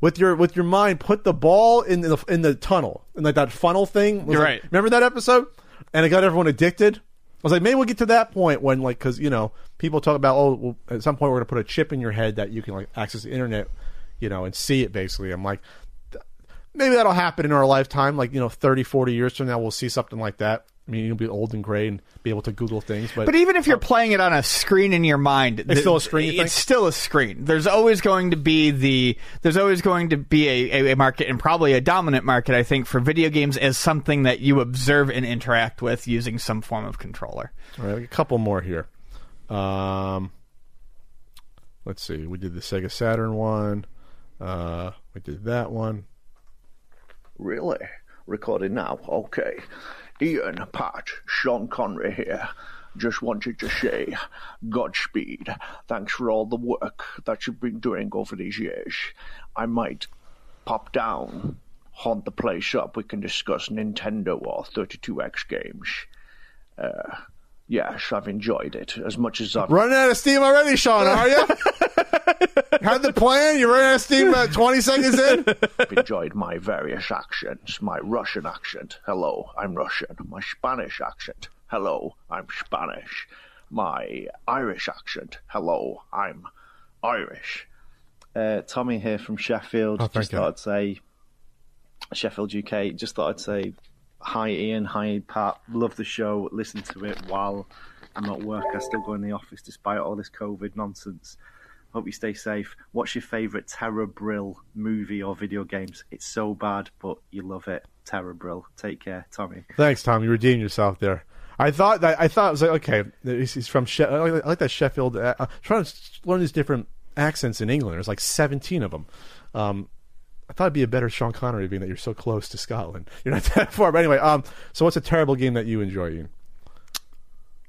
with your with your mind. Put the ball in the in the tunnel and like that funnel thing. was You're like- right. Remember that episode? And it got everyone addicted. I was like, maybe we'll get to that point when, like, because you know, people talk about, oh, well, at some point we're going to put a chip in your head that you can like access the internet, you know, and see it. Basically, I'm like, maybe that'll happen in our lifetime. Like, you know, 30, 40 years from now, we'll see something like that. I mean, you'll be old and gray and be able to Google things, but But even if you're playing it on a screen in your mind, It's still a screen, It's still a screen. There's always going to be the there's always going to be a, a, a market and probably a dominant market, I think, for video games as something that you observe and interact with using some form of controller. All right, a couple more here. Um, let's see. We did the Sega Saturn one. Uh, we did that one. Really? Recording now? Okay. Ian, Pat, Sean Connery here. Just wanted to say, Godspeed. Thanks for all the work that you've been doing over these years. I might pop down, haunt the place up. We can discuss Nintendo or 32X games. Uh, yes, I've enjoyed it as much as I've. Running out of steam already, Sean, are you? [LAUGHS] [LAUGHS] Had the plan? You're running out of steam about 20 seconds in? enjoyed my various accents. My Russian accent, hello, I'm Russian. My Spanish accent, hello, I'm Spanish. My Irish accent, hello, I'm Irish. Uh, Tommy here from Sheffield. Oh, just you. thought I'd say Sheffield, UK. Just thought I'd say Hi Ian, hi Pat. Love the show. Listen to it while I'm at work. I still go in the office despite all this COVID nonsense. Hope you stay safe. What's your favourite Terror Brill movie or video games? It's so bad, but you love it. Terror Brill. Take care, Tommy. Thanks, Tom. You redeemed yourself there. I thought that I thought it was like okay, he's he's from she- I like I like that Sheffield. Uh, I'm trying to learn these different accents in England. There's like 17 of them. Um, I thought it'd be a better Sean Connery being that you're so close to Scotland. [LAUGHS] You're not that far, but anyway. Um, so what's a terrible game that you enjoy? Ian?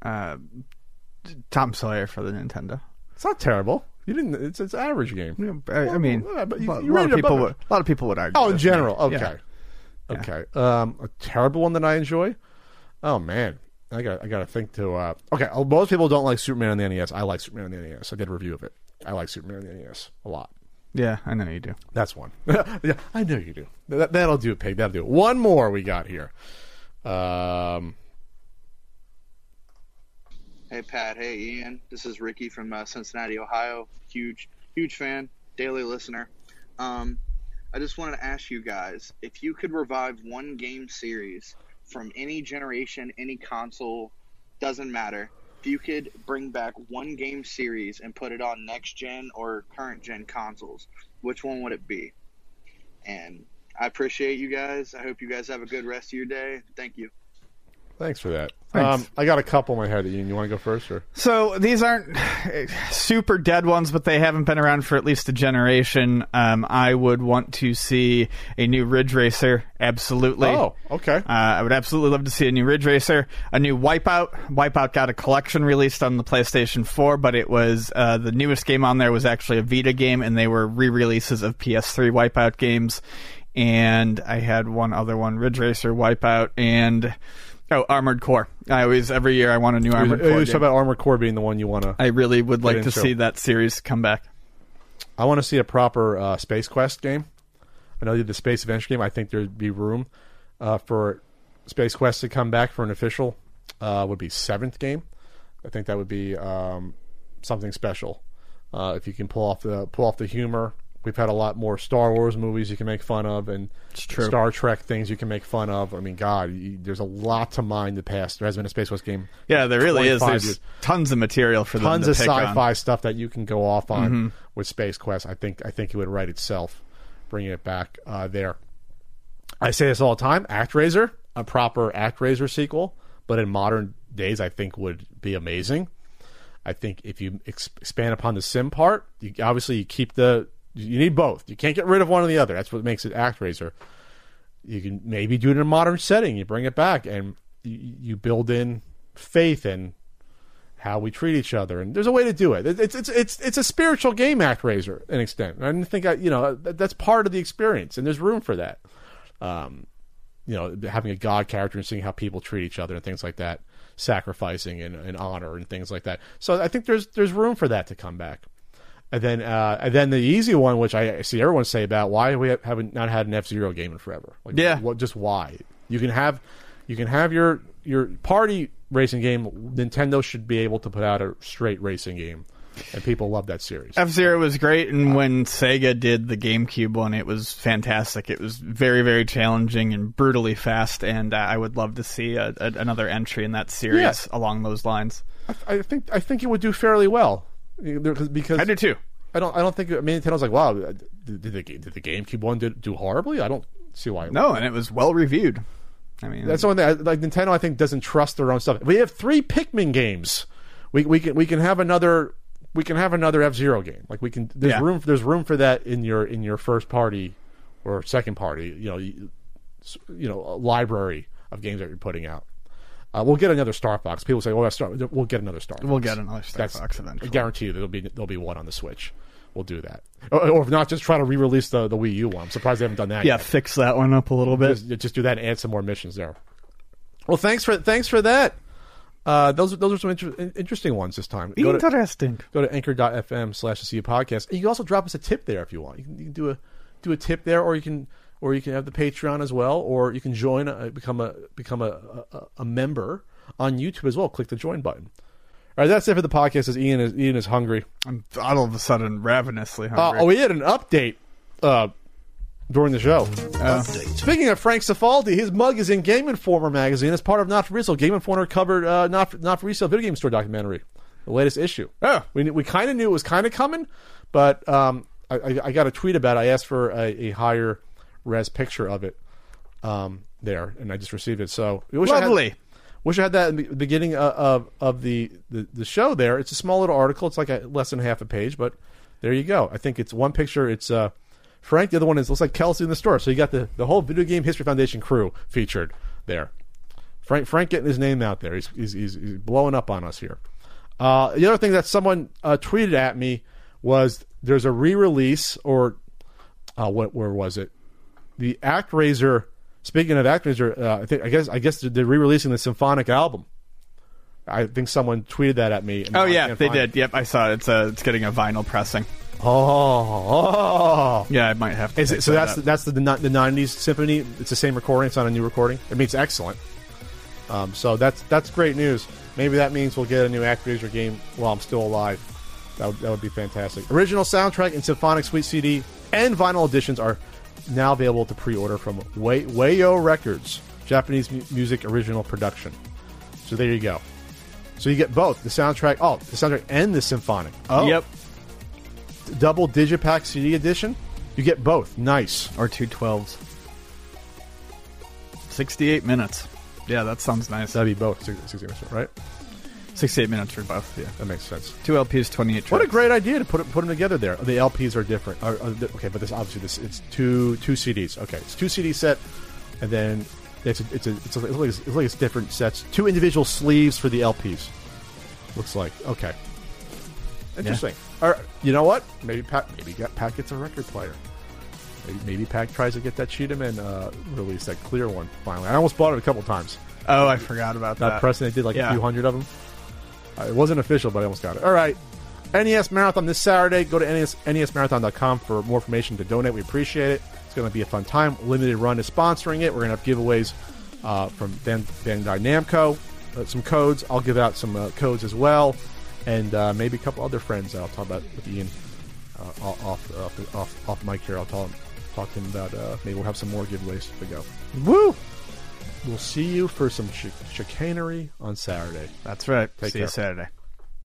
Uh, Tom Sawyer for the Nintendo. It's not terrible. You didn't. It's it's an average game. I, I mean, Well, but you- a lot of people would. A lot of people would argue. Oh, in general. me. Okay. Yeah. Okay. Um, a terrible one that I enjoy. Oh man, I got I got to think to. Uh, okay, oh, most people don't like Superman on the NES. I like Superman on the NES. I did a review of it. I like Superman on the NES a lot. Yeah, I know you do. That's one. [LAUGHS] yeah, I know you do. That, that'll do, it, pig. That'll do. It. One more we got here. Um, Hey Pat, hey Ian. This is Ricky from uh, Cincinnati, Ohio. Huge, huge fan, daily listener. Um, I just wanted to ask you guys if you could revive one game series from any generation, any console, doesn't matter. If you could bring back one game series and put it on next gen or current gen consoles, which one would it be? And I appreciate you guys. I hope you guys have a good rest of your day. Thank you. thanks for that. Um, I got a couple in my head. Ian, you want to go first, or So these aren't super dead ones, but they haven't been around for at least a generation. Um, I would want to see a new Ridge Racer, absolutely. Oh, okay. Uh, I would absolutely love to see a new Ridge Racer, a new Wipeout. Wipeout got a collection released on the PlayStation 4, but it was uh, the newest game on there was actually a Vita game, and they were re-releases of PS3 Wipeout games. And I had one other one, Ridge Racer, Wipeout, and oh, Armored Core. I always every year I want a new Armored you, you Core. talk about Armored Core being the one you want to. I really would like to into. see that series come back. I want to see a proper uh, Space Quest game. I know you did the Space Adventure game. I think there'd be room uh, for Space Quest to come back for an official. Uh, would be seventh game. I think that would be um, something special. Uh, if you can pull off the pull off the humor, we've had a lot more Star Wars movies you can make fun of, and. Star Trek things you can make fun of. I mean, God, you, there's a lot to mine the past. There hasn't been a Space Quest game. Yeah, there really is. There's years tons of material for tons to of sci-fi stuff that you can go off on Mhm. with Space Quest. I think I think it would write itself, bringing it back uh, there. I say this all the time: ActRaiser, a proper ActRaiser sequel, but in modern days, I think would be amazing. I think if you ex- expand upon the sim part, you, obviously you keep the you need both. You can't get rid of one or the other. That's what makes it ActRaiser. You can maybe do it in a modern setting. You bring it back and you, build in faith and how we treat each other, and there's a way to do it. It- It's it's it's it's a spiritual game, ActRaiser, an extent. I didn't think I, you know, that's part of the experience, and there's room for that. Um, you know, having a god character and seeing how people treat each other and things like that, sacrificing and, and honor and things like that. So I think there's there's room for that to come back. And then uh, and then the easy one, which I see everyone say about why we haven't not had an F Zero game in forever. Like, Yeah. what, just why? You can have you can have your your party racing game. Nintendo should be able to put out a straight racing game, and people love that series. F Zero was great, and when Sega did the GameCube one, it was fantastic. It was very, very challenging and brutally fast, and uh, I would love to see a, a, another entry in that series Yeah. along those lines. I, I think I think it would do fairly well because I do too. I don't I don't think I mean Nintendo's like wow uh, did, did the did the GameCube one do, do horribly? I don't see why. No, and it was well reviewed. I mean, That's the one thing. Like Nintendo, I think doesn't trust their own stuff. We have three Pikmin games. We we can we can have another we can have another F Zero game. Like we can. There's Yeah. room. There's room for that in your in your first party or second party. You know, you, you know, a library of games that you're putting out. Uh, we'll get another Star Fox. People say, "Oh, that's Star." We'll get another Star. We'll get another Star Fox eventually. I guarantee you there'll be there'll be one on the Switch. We'll do that, or, or if not, just try to re-release the the Wii U one. I'm surprised they haven't done that. yeah, yet. fix that one up a little bit. Just, just do that and add some more missions there. Well, thanks for thanks for that. Uh, those those are some inter- interesting ones this time. Go to, Interesting. go to anchor.fm slash the podcast. And you can also drop us a tip there if you want. You can, you can do a do a tip there, or you can or you can have the Patreon as well, or you can join uh, become a become a, a, a member on YouTube as well. Click the join button. All right, that's it for the podcast. As Ian is Ian is hungry. I'm all of a sudden ravenously Uh, hungry. oh, we had an update uh, during the show. Oh. Speaking of Frank Cifaldi, his mug is in Game Informer magazine as part of Not for Resale. Game Informer covered uh, Not for, Not for Resale video game store documentary, the latest issue. Oh, we we kind of knew it was kind of coming, but um, I, I, I got a tweet about. it. I asked for a, a higher res picture of it um, there, and I just received it. So wish I had- Lovely. wish I had that in the beginning of of, of the, the the show. There, it's a small little article. It's like a less than half a page, but there you go. I think it's one picture. It's uh, Frank. The other one is looks like Kelsey in the store. So you got the the whole Video Game History Foundation crew featured there. Frank Frank getting his name out there. He's he's, he's, he's blowing up on us here. Uh, the other thing that someone uh, tweeted at me was there's a re-release or uh, what where was it? The ActRaiser. Speaking of ActRaiser, uh, I think I guess I guess they're re-releasing the symphonic album. I think someone tweeted that at me. Oh yeah, they find it. did. Yep, I saw it. It's uh, it's getting a vinyl pressing. Oh, yeah, I might have to. Is it, so that that's the, that's the the '90s symphony. It's the same recording. It's not a new recording. I mean, it's excellent. Um, so that's that's great news. Maybe that means we'll get a new ActRaiser game while I'm still alive. That would, that would be fantastic. Original soundtrack and symphonic suite CD and vinyl editions are now available to pre-order from Way- Wayo Records, Japanese mu- music original production. So there you go. So you get both the soundtrack, oh, the soundtrack and the symphonic. Oh, Yep. Double digipack CD edition. You get both. Nice. Or two twelves. Sixty-eight minutes. Yeah, that sounds nice. That'd be both. Six- 60 minutes, right? Sixty-eight minutes for both. Yeah, that makes sense. Two LPs, twenty-eight. Tracks. What a great idea to put it, put them together there. The LPs are different. Are- are okay, but this obviously this it's two two CDs. Okay, it's two CD set, and then it's a, it's a, it's, a, it's, like it's, like it's different sets. Two individual sleeves for the LPs. Looks like okay. Interesting. All right, you know what? Maybe Pat maybe get, Pat gets a record player. Maybe, maybe Pat tries to get that Cheetahmen uh, release, that clear one. Finally, I almost bought it a couple times. Oh, I forgot about That that. pressing they did like Yeah. a few hundred of them. Uh, it wasn't official, but I almost got it. All right. NES Marathon this Saturday. Go to NES, NESMarathon.com for more information to donate. We appreciate it. It's going to be a fun time. Limited Run is sponsoring it. We're going to have giveaways uh, from Ban- Bandai Namco, uh, some codes. I'll give out some uh, codes as well, and uh, maybe a couple other friends that I'll talk about with Ian uh, off, off, off, off mic here. I'll talk, talk to him about maybe we'll have some more giveaways to go. Woo! We'll see you for some ch- chicanery on Saturday. That's right. Take See you. Saturday.